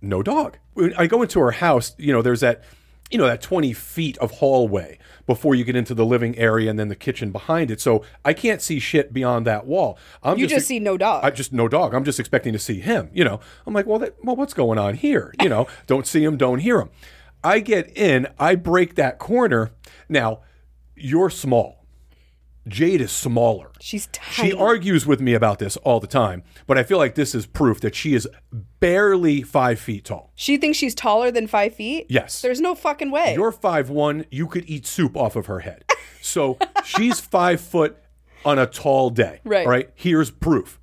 no dog. When I go into her house, you know, there's that, you know, that 20 feet of hallway before you get into the living area and then the kitchen behind it. So I can't see shit beyond that wall. I'm you just, just see no dog. I just no dog. I'm just expecting to see him. You know, I'm like, well, that, well, what's going on here? You know, don't see him, don't hear him. I get in, I break that corner. Now, you're small. Jade is smaller. She's tiny. She argues with me about this all the time, but I feel like this is proof that she is barely five feet tall. She thinks she's taller than five feet? Yes. There's no fucking way. You're five one. You could eat soup off of her head. So she's five foot on a tall day. Right. Right. Here's proof.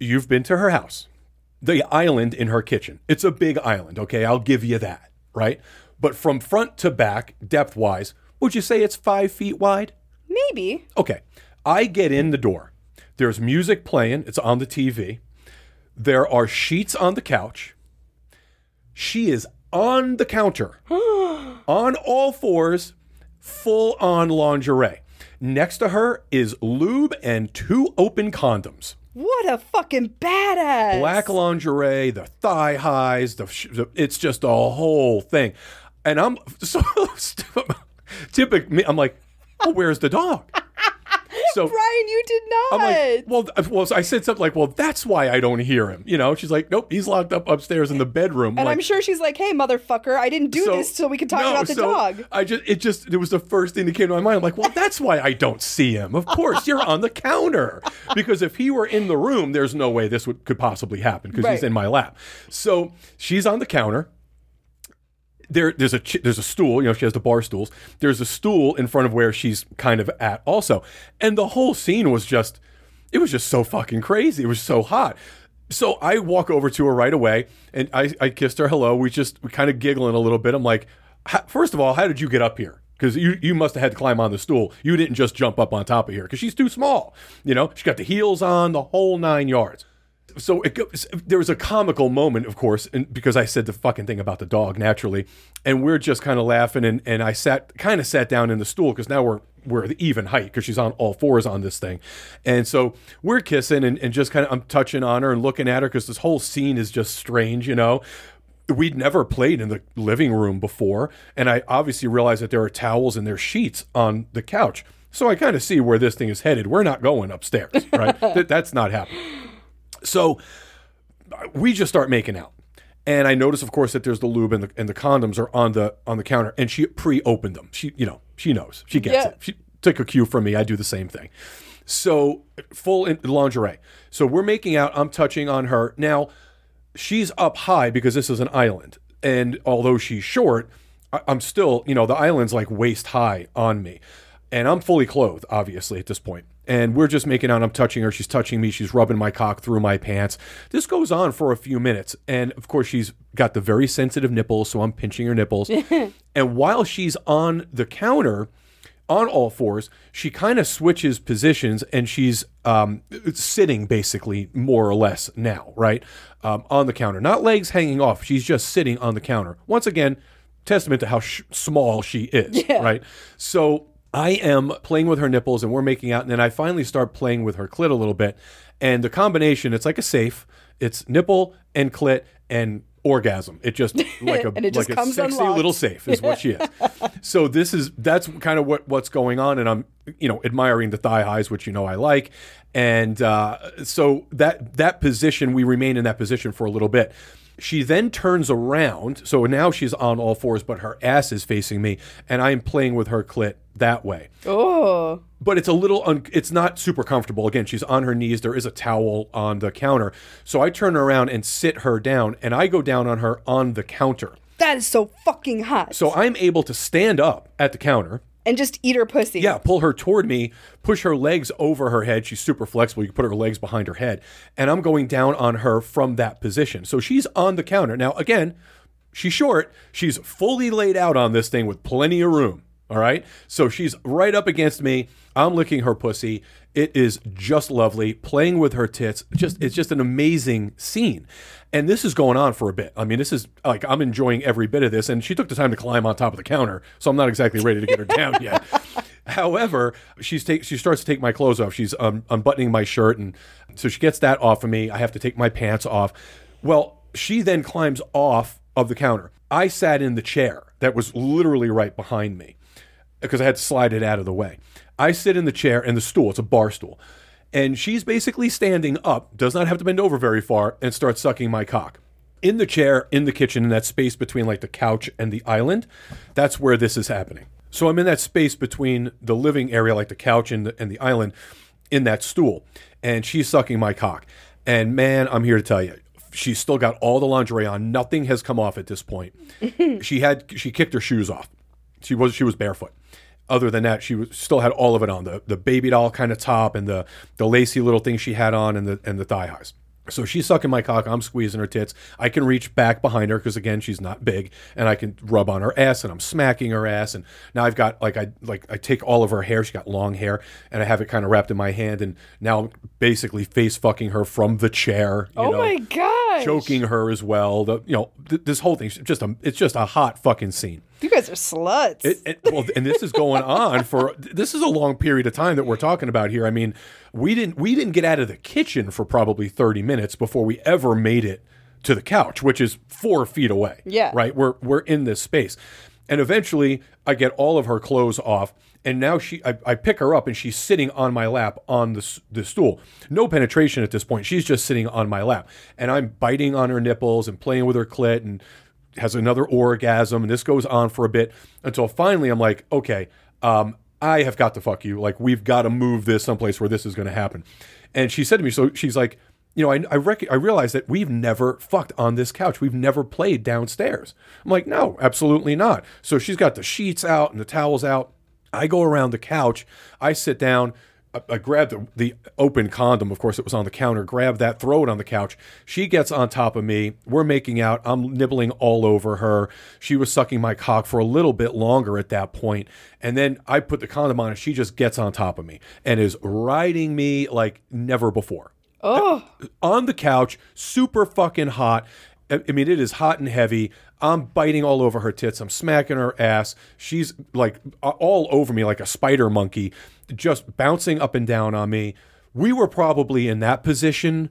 You've been to her house, the island in her kitchen. It's a big island. Okay, I'll give you that. Right. But from front to back, depth wise, would you say it's five feet wide? Maybe. Okay. I get in the door. There's music playing, it's on the TV. There are sheets on the couch. She is on the counter, on all fours, full on lingerie. Next to her is lube and two open condoms. What a fucking badass! Black lingerie, the thigh highs, the, it's just a whole thing. And I'm so typical. I'm like, oh, where's the dog? So Brian, you did not. I'm like, well, well, so I said something like, well, that's why I don't hear him. You know, she's like, nope, he's locked up upstairs in the bedroom. and like, I'm sure she's like, hey, motherfucker, I didn't do so- this so we could talk no, about the so dog. I just, it just, it was the first thing that came to my mind. I'm like, well, that's why I don't see him. Of course, you're on the counter. Because if he were in the room, there's no way this would could possibly happen because he's in my lap. So she's on the counter. There, there's a there's a stool. You know, she has the bar stools. There's a stool in front of where she's kind of at also, and the whole scene was just, it was just so fucking crazy. It was so hot. So I walk over to her right away, and I, I kissed her hello. We just we kind of giggling a little bit. I'm like, first of all, how did you get up here? Because you you must have had to climb on the stool. You didn't just jump up on top of here because she's too small. You know, she got the heels on, the whole nine yards so it goes, there was a comical moment, of course, and because I said the fucking thing about the dog naturally, and we're just kind of laughing, and, and I sat kind of sat down in the stool because now we're we're the even height because she's on all fours on this thing, and so we're kissing and, and just kind of I'm touching on her and looking at her because this whole scene is just strange, you know. We'd never played in the living room before, and I obviously realized that there are towels and there's sheets on the couch. So I kind of see where this thing is headed. We're not going upstairs, right? That- that's not happening. So we just start making out. And I notice, of course, that there's the lube and the, and the condoms are on the on the counter, and she pre-opened them. She, you know, she knows, she gets Yeah. it. She took a cue from me. I do the same thing. So full in lingerie. So we're making out. I'm touching on her now. She's up high because this is an island, and although she's short, I- I'm still, you know, the island's like waist high on me, and I'm fully clothed, obviously at this point. And we're just making out. I'm touching her. She's touching me. She's rubbing my cock through my pants. This goes on for a few minutes, and of course, she's got the very sensitive nipples, so I'm pinching her nipples. and while she's on the counter, on all fours, she kind of switches positions and she's um, sitting basically more or less now, right? Um, on the counter. Not legs hanging off. She's just sitting on the counter. Once again, testament to how sh- small she is, right? So I am playing with her nipples and we're making out. And then I finally start playing with her clit a little bit. And the combination, it's like a safe, it's nipple and clit and orgasm. It just like a just like a sexy unlocked. little safe is what she is. so this is that's kind of what what's going on, and I'm you know admiring the thigh highs, which you know I like, and uh, so that that position we remain in that position for a little bit. She then turns around, so now she's on all fours, but her ass is facing me, and I'm playing with her clit that way. Oh. but it's a little un- it's not super comfortable. Again she's on her knees. There is a towel on the counter. So i turn around and sit her down and i go down on her on the counter. That is so fucking hot. so i'm able to stand up at the counter and just eat her pussy. yeah pull her toward me push her legs over her head. She's super flexible. You can put her legs behind her head. And i'm going down on her from that position. So she's on the counter. Now again she's short. She's fully laid out on this thing with plenty of room all right? So she's right up against me. I'm licking her pussy. It is just lovely. Playing with her tits. Just it's just an amazing scene. And this is going on for a bit. I mean this is like i'm enjoying every bit of this. And she took the time to climb on top of the counter so i'm not exactly ready to get her down yet. However, she's take she starts to take my clothes off. She's um, unbuttoning my shirt, and so she gets that off of me. I have to take my pants off. Well, she then climbs off of the counter. I sat in the chair that was literally right behind me because I had to slide it out of the way. I sit in the chair and the stool. It's a bar stool, and she's basically standing up. Does not have to bend over very far, and starts sucking my cock in the chair in the kitchen in that space between like the couch and the island that's where this is happening so i'm in that space between the living area like the couch and the, and the island in that stool and she's sucking my cock and man i'm here to tell you she's still got all the lingerie on nothing has come off at this point she had she kicked her shoes off she was she was barefoot other than that, she was, still had all of it on the the baby doll kind of top and the the lacy little thing she had on and the and the thigh highs. So she's sucking my cock. I'm squeezing her tits. I can reach back behind her because again she's not big, and I can rub on her ass and I'm smacking her ass. And now I've got like I like I take all of her hair. She got long hair, and I have it kind of wrapped in my hand. And now I'm basically face fucking her from the chair. You Oh know, my god! choking her as well. The you know th- this whole thing's just a it's just a hot fucking scene. You guys are sluts. It, it, well, and this is going on for this is a long period of time that we're talking about here. I mean, we didn't we didn't get out of the kitchen for probably thirty minutes before we ever made it to the couch, which is four feet away. Yeah. right. We're we're in this space, and eventually I get all of her clothes off, And now she, I, I pick her up and she's sitting on my lap on the, the stool. No penetration at this point. She's just sitting on my lap. And I'm biting on her nipples and playing with her clit and has another orgasm. And this goes on for a bit until finally I'm like, okay, um, I have got to fuck you. Like, we've got to move this someplace where this is going to happen. And she said to me, so she's like, you know, I I, rec- I realized that we've never fucked on this couch. We've never played downstairs. I'm like, no, absolutely not. So she's got the sheets out and the towels out. I go around the couch. I sit down. I, I grab the, the open condom. Of course, it was on the counter. Grab that, throw it on the couch. She gets on top of me. We're making out. I'm nibbling all over her. She was sucking my cock for a little bit longer at that point. And then I put the condom on and she just gets on top of me and is riding me like never before Oh. on the couch, super fucking hot. I mean, it is hot and heavy. I'm biting all over her tits. I'm smacking her ass. She's like all over me like a spider monkey, just bouncing up and down on me. We were probably in that position.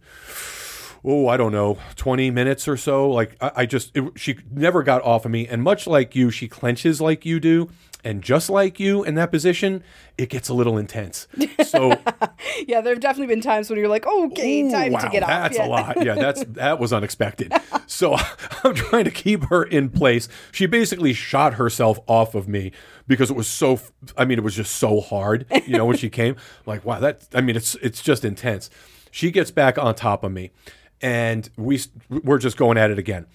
Oh, I don't know, 20 minutes or so. Like, I, I just, it, she never got off of me. And much like you, she clenches like you do. And just like you in that position, it gets a little intense. So, Yeah, there have definitely been times when you're like, okay, time wow, to get off. That's Yeah. a lot. Yeah, that's that was unexpected. so I'm trying to keep her in place. She basically shot herself off of me because it was so. I mean, it was just so hard. You know, when she came, like, wow, that. I mean, it's it's just intense. She gets back on top of me, and we we're just going at it again.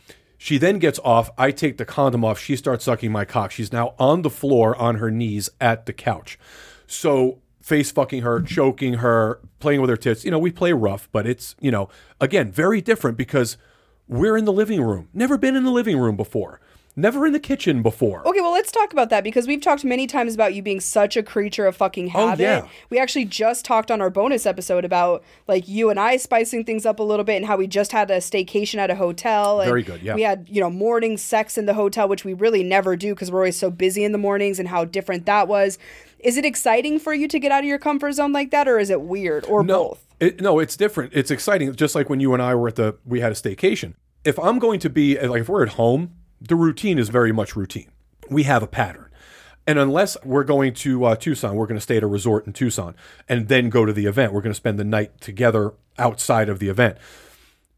She then gets off. I take the condom off. She starts sucking my cock. She's now on the floor on her knees at the couch. So face fucking her, choking her, playing with her tits. You know, we play rough, but it's, you know, again, very different because we're in the living room. Never been in the living room before. Never in the kitchen before. Okay, well, let's talk about that because we've talked many times about you being such a creature of fucking oh, habit. Oh, yeah. We actually just talked on our bonus episode about like you and I spicing things up a little bit and how we just had a staycation at a hotel. And Very good, yeah. We had, you know, morning sex in the hotel, which we really never do because we're always so busy in the mornings and how different that was. Is it exciting for you to get out of your comfort zone like that or is it weird or No, both? it, no, it's different. It's exciting. Just like when you and I were at the, we had a staycation. If I'm going to be like, if we're at home, the routine is very much routine. We have a pattern, and unless we're going to uh, Tucson, we're going to stay at a resort in Tucson and then go to the event. We're going to spend the night together outside of the event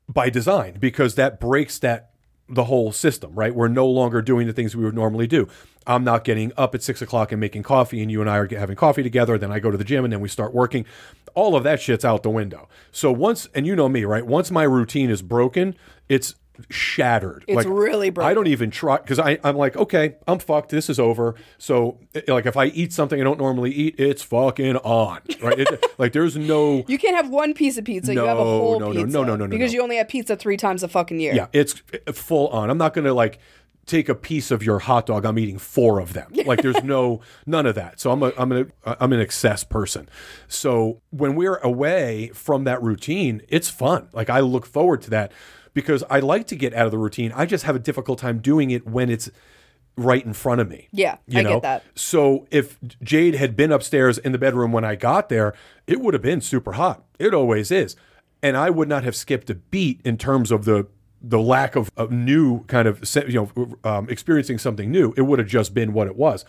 by design because that breaks that the whole system, right? We're no longer doing the things we would normally do. I'm not getting up at six o'clock and making coffee, and you and I are having coffee together. Then I go to the gym, and then we start working. All of that shit's out the window. So once, and you know me, right? Once my routine is broken, it's shattered. It's really broken. I don't even try because I'm like, okay, I'm fucked. This is over. So, like, if I eat something I don't normally eat, it's fucking on, right? It, like, there's no. You can't have one piece of pizza. you have a No, whole no, no, pizza. no, no, no, no, Because no. you only have pizza three times a fucking year. Yeah, it's full on. I'm not going to like take a piece of your hot dog. I'm eating four of them. Like there's no none of that. So I'm a I'm a I'm an excess person. So when we're away from that routine, it's fun. Like I look forward to that because I like to get out of the routine. I just have a difficult time doing it when it's right in front of me. Yeah, You I know? get that. So if Jade had been upstairs in the bedroom when I got there, it would have been super hot. It always is. And I would not have skipped a beat in terms of the the lack of, of new kind of you know um, experiencing something new. It would have just been what it was.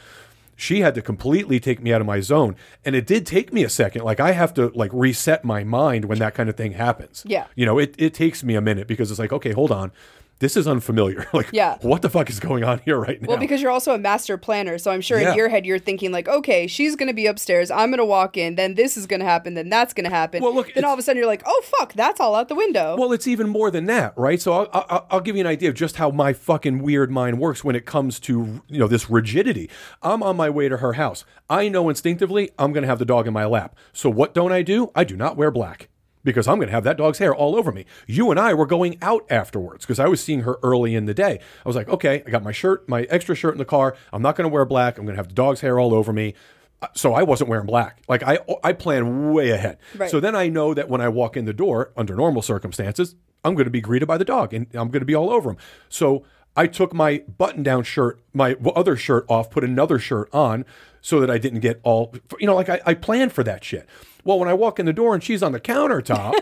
She had to completely take me out of my zone, and it did take me a second. Like I have to like reset my mind when that kind of thing happens. Yeah. you know, it it takes me a minute because it's like, okay, hold on, this is unfamiliar. like, Yeah. what the fuck is going on here right now? Well, because you're also a master planner, so I'm sure Yeah. in your head you're thinking like, okay, she's gonna be upstairs, I'm gonna walk in, then this is gonna happen, then that's gonna happen. Well, look, then all of a sudden you're like, oh fuck, that's all out the window. Well, it's even more than that, right? So I'll, I'll, I'll give you an idea of just how my fucking weird mind works when it comes to you know this rigidity. I'm on my way to her house. I know instinctively I'm going to have the dog in my lap. So what don't I do? I do not wear black because I'm going to have that dog's hair all over me. You and I were going out afterwards because I was seeing her early in the day. I was like, okay, I got my shirt, my extra shirt in the car. I'm not going to wear black. I'm going to have the dog's hair all over me. Uh, So I wasn't wearing black. Like I, I plan way ahead. Right. So then I know that when I walk in the door under normal circumstances, I'm going to be greeted by the dog and I'm going to be all over him. So I took my button down shirt, my other shirt off, put another shirt on so that I didn't get all, you know, like I, I planned for that shit. Well, when I walk in the door and she's on the countertop,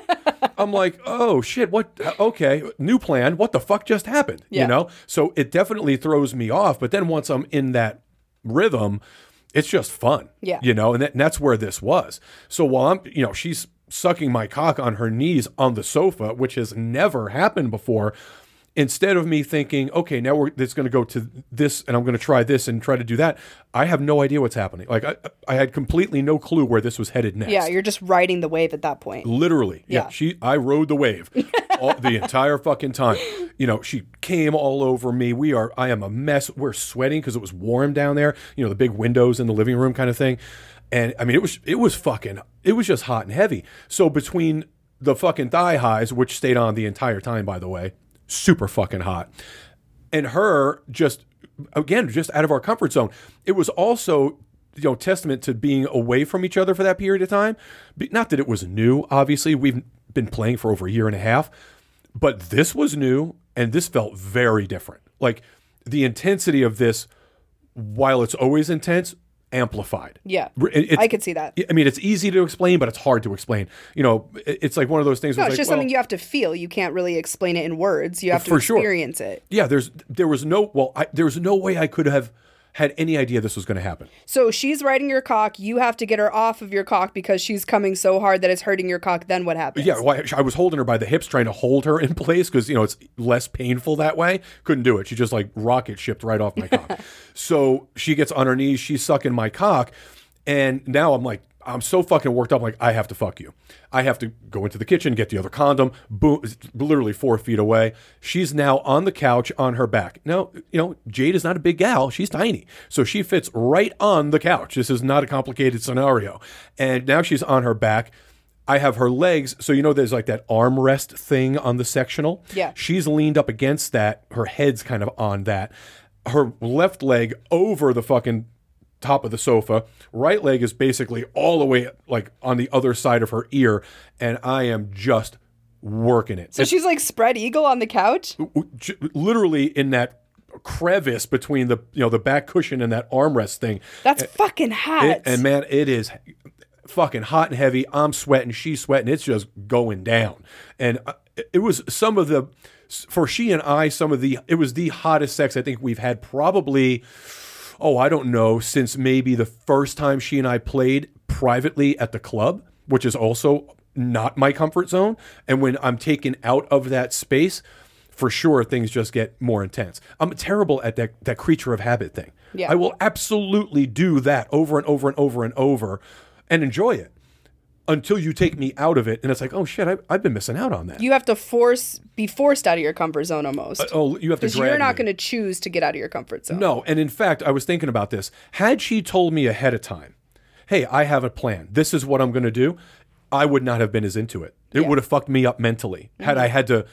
I'm like, oh shit, what? Okay, new plan. What the fuck just happened? Yeah. You know? So it definitely throws me off. But then once I'm in that rhythm, it's just fun. Yeah. You know, and, that, and that's where this was. So while I'm, you know, she's sucking my cock on her knees on the sofa, which has never happened before. Instead of me thinking, okay, now we're it's going to go to this, and I'm going to try this and try to do that, I have no idea what's happening. Like I, I had completely no clue where this was headed next. Yeah, you're just riding the wave at that point. Literally, yeah. Yeah. She, I rode the wave all, the entire fucking time. You know, she came all over me. We are, I am a mess. We're sweating because it was warm down there. You know, the big windows in the living room kind of thing. And I mean, it was, it was fucking, it was just hot and heavy. So between the fucking thigh highs, which stayed on the entire time, by the way, super fucking hot, and her just again just out of our comfort zone. It was also you know testament to being away from each other for that period of time. Not that it was new obviously. We've been playing for over a year and a half. But this was new and this felt very different. Like the intensity of this while it's always intense amplified Yeah. It's- I could see that. I mean, it's easy to explain, but it's hard to explain. You know, it's like one of those things. No, where it's like, just well, something you have to feel. You can't really explain it in words. You have to For sure. experience it. Yeah, there's there was no well, I, there was no way I could have had any idea this was going to happen. So she's riding your cock. You have to get her off of your cock because she's coming so hard that it's hurting your cock. Then what happens? Yeah, well, I I was holding her by the hips, trying to hold her in place because you know it's less painful that way. Couldn't do it. She just like rocket shipped right off my cock. so she gets on her knees. She's sucking my cock, and now I'm like, I'm so fucking worked up. Like I have to fuck you. I have to go into the kitchen, get the other condom. Boom, literally four feet away. She's now on the couch on her back. Now, you know, Jade is not a big gal. She's tiny, so she fits right on the couch. This is not a complicated scenario. And now she's on her back. I have her legs, so you know there's like that armrest thing on the sectional. Yeah. She's leaned up against that. Her head's kind of on that. Her left leg over the fucking top of the sofa. Right leg is basically all the way like on the other side of her ear, and I am just working it. So she's like spread eagle on the couch. Literally in that crevice between the you know the back cushion and that armrest thing. That's fucking hot. It- and man, it is fucking hot and heavy. I'm sweating, she's sweating. It's just going down. And uh, it was some of the for she and I some of the it was the hottest sex I think we've had probably oh, I don't know, since maybe the first time she and I played privately at the club, which is also not my comfort zone. And when I'm taken out of that space, for sure things just get more intense. I'm terrible at that that creature of habit thing. Yeah. I will absolutely do that over and over and over and over and enjoy it until you take me out of it and it's like, oh shit, I, I've been missing out on that. you have to force be forced out of your comfort zone almost. oh, you have to you're not going to choose to get out of your comfort zone. No, and in fact, I was thinking about this. Had she told me ahead of time, "Hey, I have a plan. This is what I'm going to do," I would not have been as into it. It Yeah. would have fucked me up mentally. Had I had to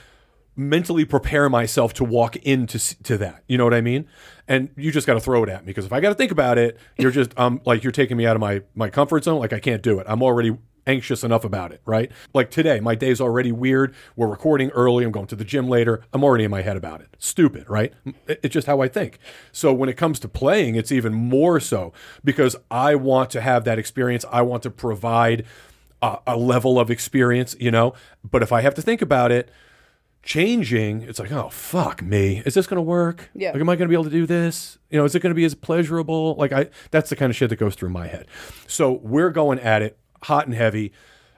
mentally prepare myself to walk into to that. You know what I mean? And you just got to throw it at me because if I got to think about it, you're just um like you're taking me out of my my comfort zone. Like I can't do it. I'm already anxious enough about it, right? Like today, my day's already weird. We're recording early. I'm going to the gym later. I'm already in my head about it. Stupid, right? It's just how I think. So when it comes to playing, it's even more so because I want to have that experience. I want to provide a, a level of experience, you know. But if I have to think about it, changing, it's like, oh fuck me, is this going to work? Yeah. Like, am I going to be able to do this? You know, is it going to be as pleasurable? Like, I that's the kind of shit that goes through my head. So we're going at it hot and heavy.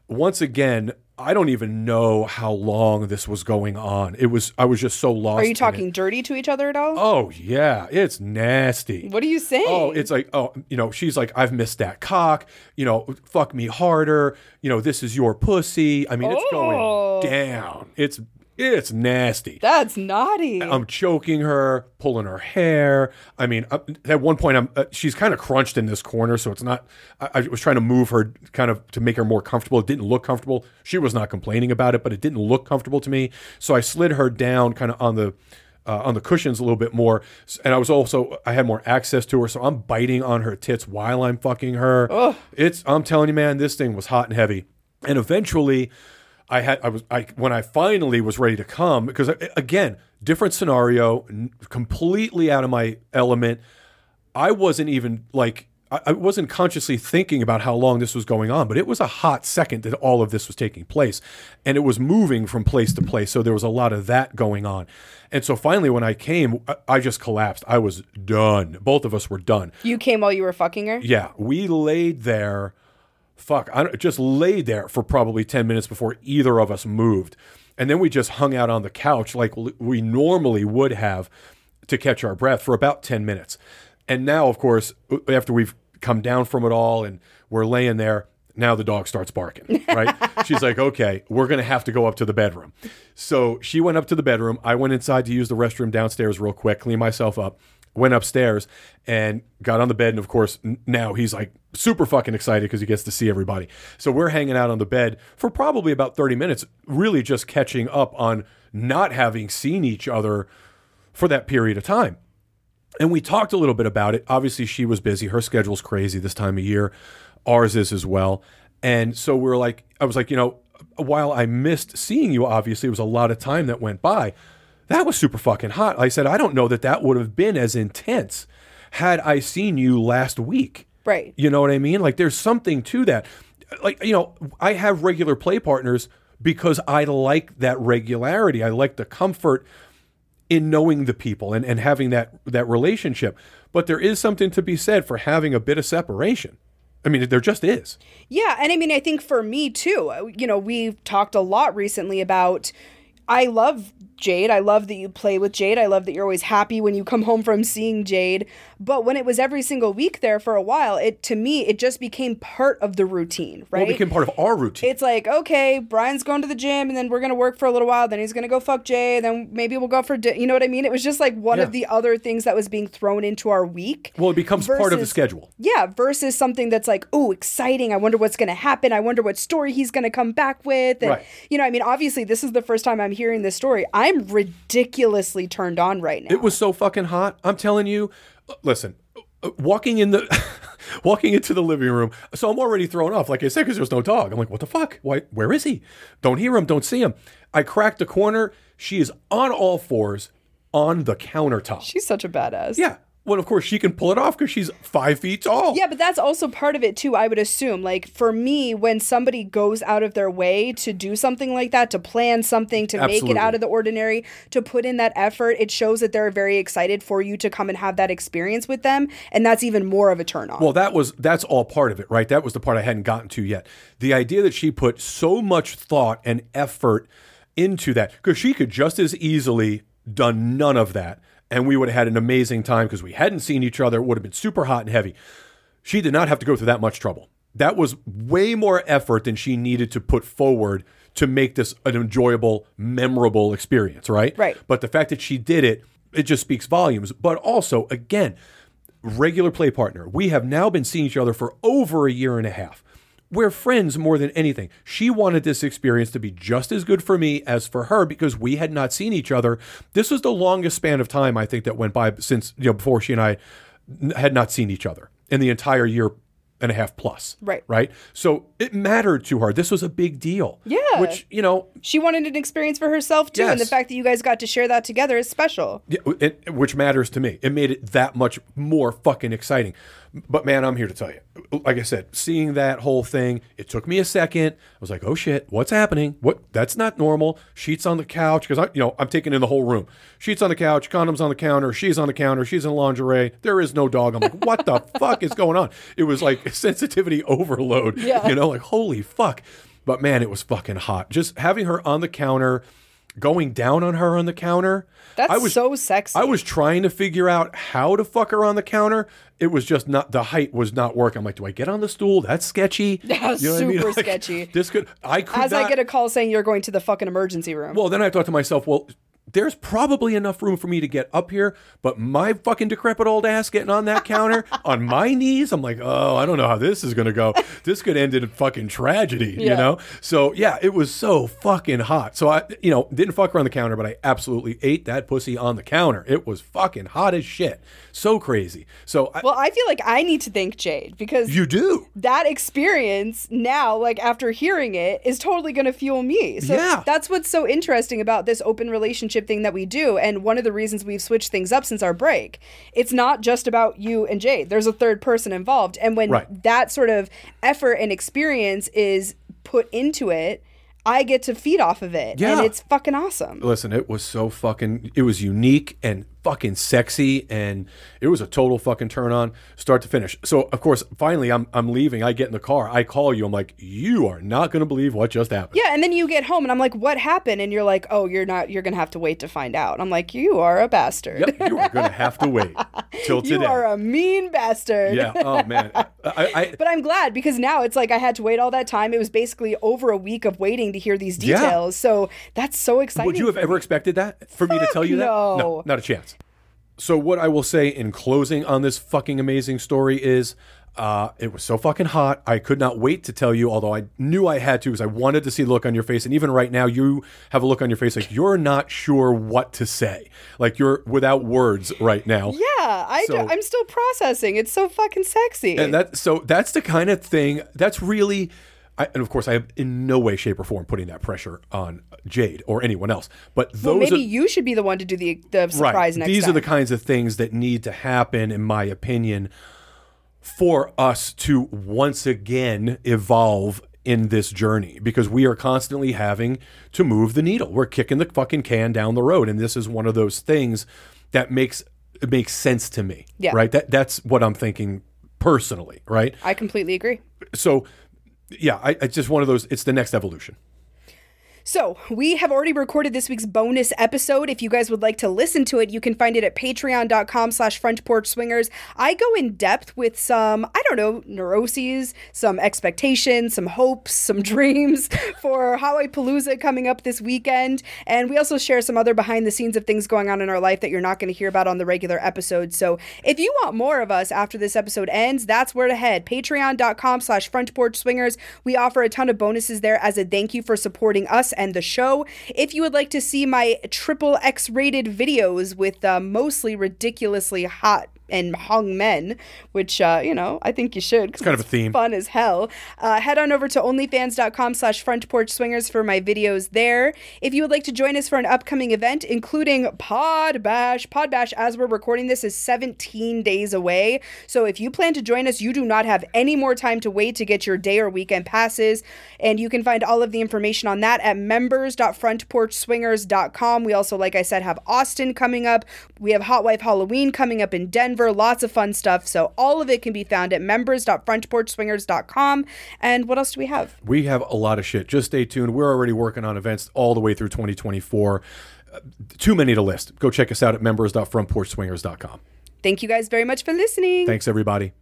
Once again, I don't even know how long this was going on. It was I was just so lost. Are you talking dirty to each other at all? Oh yeah, it's nasty. What are you saying? Oh, it's like, oh, you know, she's like, I've missed that cock. You know, fuck me harder. You know, this is your pussy. I mean, it's Oh. going down. It's it's nasty. That's naughty. I'm choking her, pulling her hair. I mean, uh, at one point, I'm uh, she's kind of crunched in this corner, so it's not. I, I was trying to move her, kind of to make her more comfortable. It didn't look comfortable. She was not complaining about it, but it didn't look comfortable to me. So I slid her down, kind of on the. Uh, on the cushions a little bit more, and I was also I had more access to her, so I'm biting on her tits while I'm fucking her. It's I'm telling you, man, this thing was hot and heavy, and eventually, I had I was I when I finally was ready to come because uh, again different scenario n- completely out of my element I wasn't even like I, I wasn't consciously thinking about how long this was going on, but it was a hot second that all of this was taking place. And it was moving from place to place. So there was a lot of that going on. And so finally, when I came, I- I just collapsed. I was done. Both of us were done. You came while you were fucking her? Yeah, we laid there. Fuck, I just laid there for probably 10 minutes before either of us moved. And then we just hung out on the couch like we normally would have to catch our breath for about 10 minutes. And now, of course, after we've come down from it all and we're laying there, now the dog starts barking, right? She's like, okay, we're going to have to go up to the bedroom. So she went up to the bedroom. I went inside to use the restroom downstairs real quick, clean myself up, went upstairs and got on the bed. And of course, now he's like super fucking excited because he gets to see everybody. So we're hanging out on the bed for probably about 30 minutes, really just catching up on not having seen each other for that period of time. And we talked a little bit about it. Obviously, she was busy. Her schedule's crazy this time of year. Ours is as well. And so we are like, I was like, you know, while I missed seeing you, obviously, it was a lot of time that went by. That was super fucking hot. I said, I don't know that that would have been as intense had I seen you last week. Right. You know what I mean? Like there's something to that. Like, you know, I have regular play partners because I like that regularity. I like the comfort in knowing the people and, and having that that relationship. But there is something to be said for having a bit of separation. I mean, there just is. Yeah, and I mean, I think for me too, uh, you know, we've talked a lot recently about. I love Jade. I love that you play with Jade. I love that you're always happy when you come home from seeing Jade. But when it was every single week there for a while, it to me it just became part of the routine, right? Well, it became part of our routine. it's like okay, Brian's going to the gym, and then we're gonna work for a little while. Then he's gonna go fuck Jay. Then maybe we'll go for di- you know what I mean. It was just like one Yeah. of the other things that was being thrown into our week. well, it becomes part of the schedule. Yeah, versus something that's like, oh, exciting. I wonder what's going to happen. I wonder what story he's going to come back with. And, Right. you know, I mean, obviously, this is the first time I'm hearing this story. I'm ridiculously turned on right now. It was so fucking hot. I'm telling you. uh, Listen, uh, walking in the walking into the living room, so I'm already thrown off. Like I said, because there's no dog. I'm like, what the fuck? Why? Where is he? Don't hear him. Don't see him. I cracked the corner. She is on all fours on the countertop. She's such a badass. yeah. Well, of course she can pull it off because she's five feet tall. Yeah, but that's also part of it too, I would assume. Like for me, when somebody goes out of their way to do something like that, to plan something, to make it out of the ordinary, to put in that effort, it shows that they're very excited for you to come and have that experience with them. And that's even more of a turn on. Well, that was that's all part of it, right? That was the part I hadn't gotten to yet. The idea that she put so much thought and effort into that because she could just as easily done none of that, and we would have had an amazing time because we hadn't seen each other. It would have been super hot and heavy. She did not have to go through that much trouble. That was way more effort than she needed to put forward to make this an enjoyable, memorable experience, right? Right. But the fact that she did it, it just speaks volumes. But also, again, regular play partner. We have now been seeing each other for over a year and a half. We're friends more than anything. She wanted this experience to be just as good for me as for her because we had not seen each other. This was the longest span of time I think that went by since you know before she and I had not seen each other in the entire year and a half plus. Right. Right. So it mattered to her. This was a big deal. Yeah. Which you know she wanted an experience for herself too. And the fact that you guys got to share that together is special. Yeah, it, which matters to me. It made it that much more fucking exciting. But man, I'm here to tell you. Like I said, seeing that whole thing, it took me a second. I was like, "Oh shit, what's happening? What? That's not normal." Sheets on the couch because I, you know, I'm taking in the whole room. Sheets on the couch, condoms on the counter. She's on the counter. She's in lingerie. There is no dog. I'm like, "What the fuck is going on?" It was like sensitivity overload. Yeah. You know, like holy fuck. But man, it was fucking hot. Just having her on the counter, going down on her on the counter. That's I was so sexy. I was trying to figure out how to fuck her on the counter. It was just not the height was not working. I'm like, do I get on the stool? That's sketchy. Yeah, super sketchy. This could I could As not. I get a call saying you're going to the fucking emergency room. well, then I thought to myself, well, there's probably enough room for me to get up here, but my fucking decrepit old ass getting on that counter on my knees, I'm like, oh, I don't know how this is gonna go. This could end in fucking tragedy, you know? So yeah, it was so fucking hot. So I, you know, didn't fuck around the counter, but I absolutely ate that pussy on the counter. It was fucking hot as shit. So crazy. So I, well, I feel like I need to thank Jade because you do. that experience now, like after hearing it, is totally going to fuel me. So Yeah. that's what's so interesting about this open relationship relationship thing that we do. And one of the reasons we've switched things up since our break, it's not just about you and Jade. There's a third person involved. And when Right. that sort of effort and experience is put into it, I get to feed off of it. Yeah. And it's fucking awesome. Listen, it was so fucking. It was unique and fucking sexy, and it was a total fucking turn on, start to finish. So of course, finally, I'm I'm leaving. I get in the car. I call you. I'm like, you are not gonna believe what just happened. Yeah, and then you get home and I'm like, what happened? And you're like, oh, you're not, you're going to have to wait to find out. I'm like, you are a bastard. Yep, you are gonna have to wait till today. you are a mean bastard. yeah. Oh man. I, I, But I'm glad because now it's like I had to wait all that time. It was basically over a week of waiting to hear these details. Yeah. details. So that's so exciting. Would you have ever expected that for me to tell you that? no. not a chance. So what I will say in closing on this fucking amazing story is uh, it was so fucking hot. I could not wait to tell you, although I knew I had to because I wanted to see the look on your face. And even right now, you have a look on your face like you're not sure what to say. Like you're without words right now. Yeah, I So- am still processing. It's so fucking sexy. And that so that's the kind of thing that's really I, and of course I have in no way shape or form putting that pressure on Jade or anyone else. But those well, maybe are you should be the one to do the the surprise next These time. are the kinds of things that need to happen, in my opinion, for us to once again evolve in this journey because we are constantly having to move the needle. We're kicking the fucking can down the road, and this is one of those things that makes it makes sense to me. Yeah. Right. That that's what I'm thinking personally. Right. I completely agree. So, yeah, I, it's just one of those. It's the next evolution. So, we have already recorded this week's bonus episode. If you guys would like to listen to it, you can find it at patreon.com slash front porch swingers. I go in depth with some, I don't know, neuroses, some expectations, some hopes, some dreams for Hawaii Palooza coming up this weekend. And we also share some other behind the scenes of things going on in our life that you're not going to hear about on the regular episode. So, if you want more of us after this episode ends, that's where to head. Patreon.com slash front porch swingers. We offer a ton of bonuses there as a thank you for supporting us and the show. If you would like to see my triple X rated videos with uh, mostly ridiculously hot and hung men, which uh, you know I think you should. It's kind of a theme. Fun as hell. Uh, head on over to OnlyFans.com/slash Front Porch Swingers for my videos there. If you would like to join us for an upcoming event, including Pod Bash, Pod Bash, as we're recording this, is 17 days away. So if you plan to join us, you do not have any more time to wait to get your day or weekend passes, and you can find all of the information on that at members.frontporchswingers.com. We also, like I said, have Austin coming up. We have Hot Wife Halloween coming up in Denver. Lots of fun stuff. So all of it can be found at members.frontporchswingers.com. And what else do we have? We have a lot of shit. Just stay tuned. We're already working on events all the way through 2024. Uh, too many to list. Go check us out at members.frontporchswingers.com. Thank you guys very much for listening. Thanks, everybody.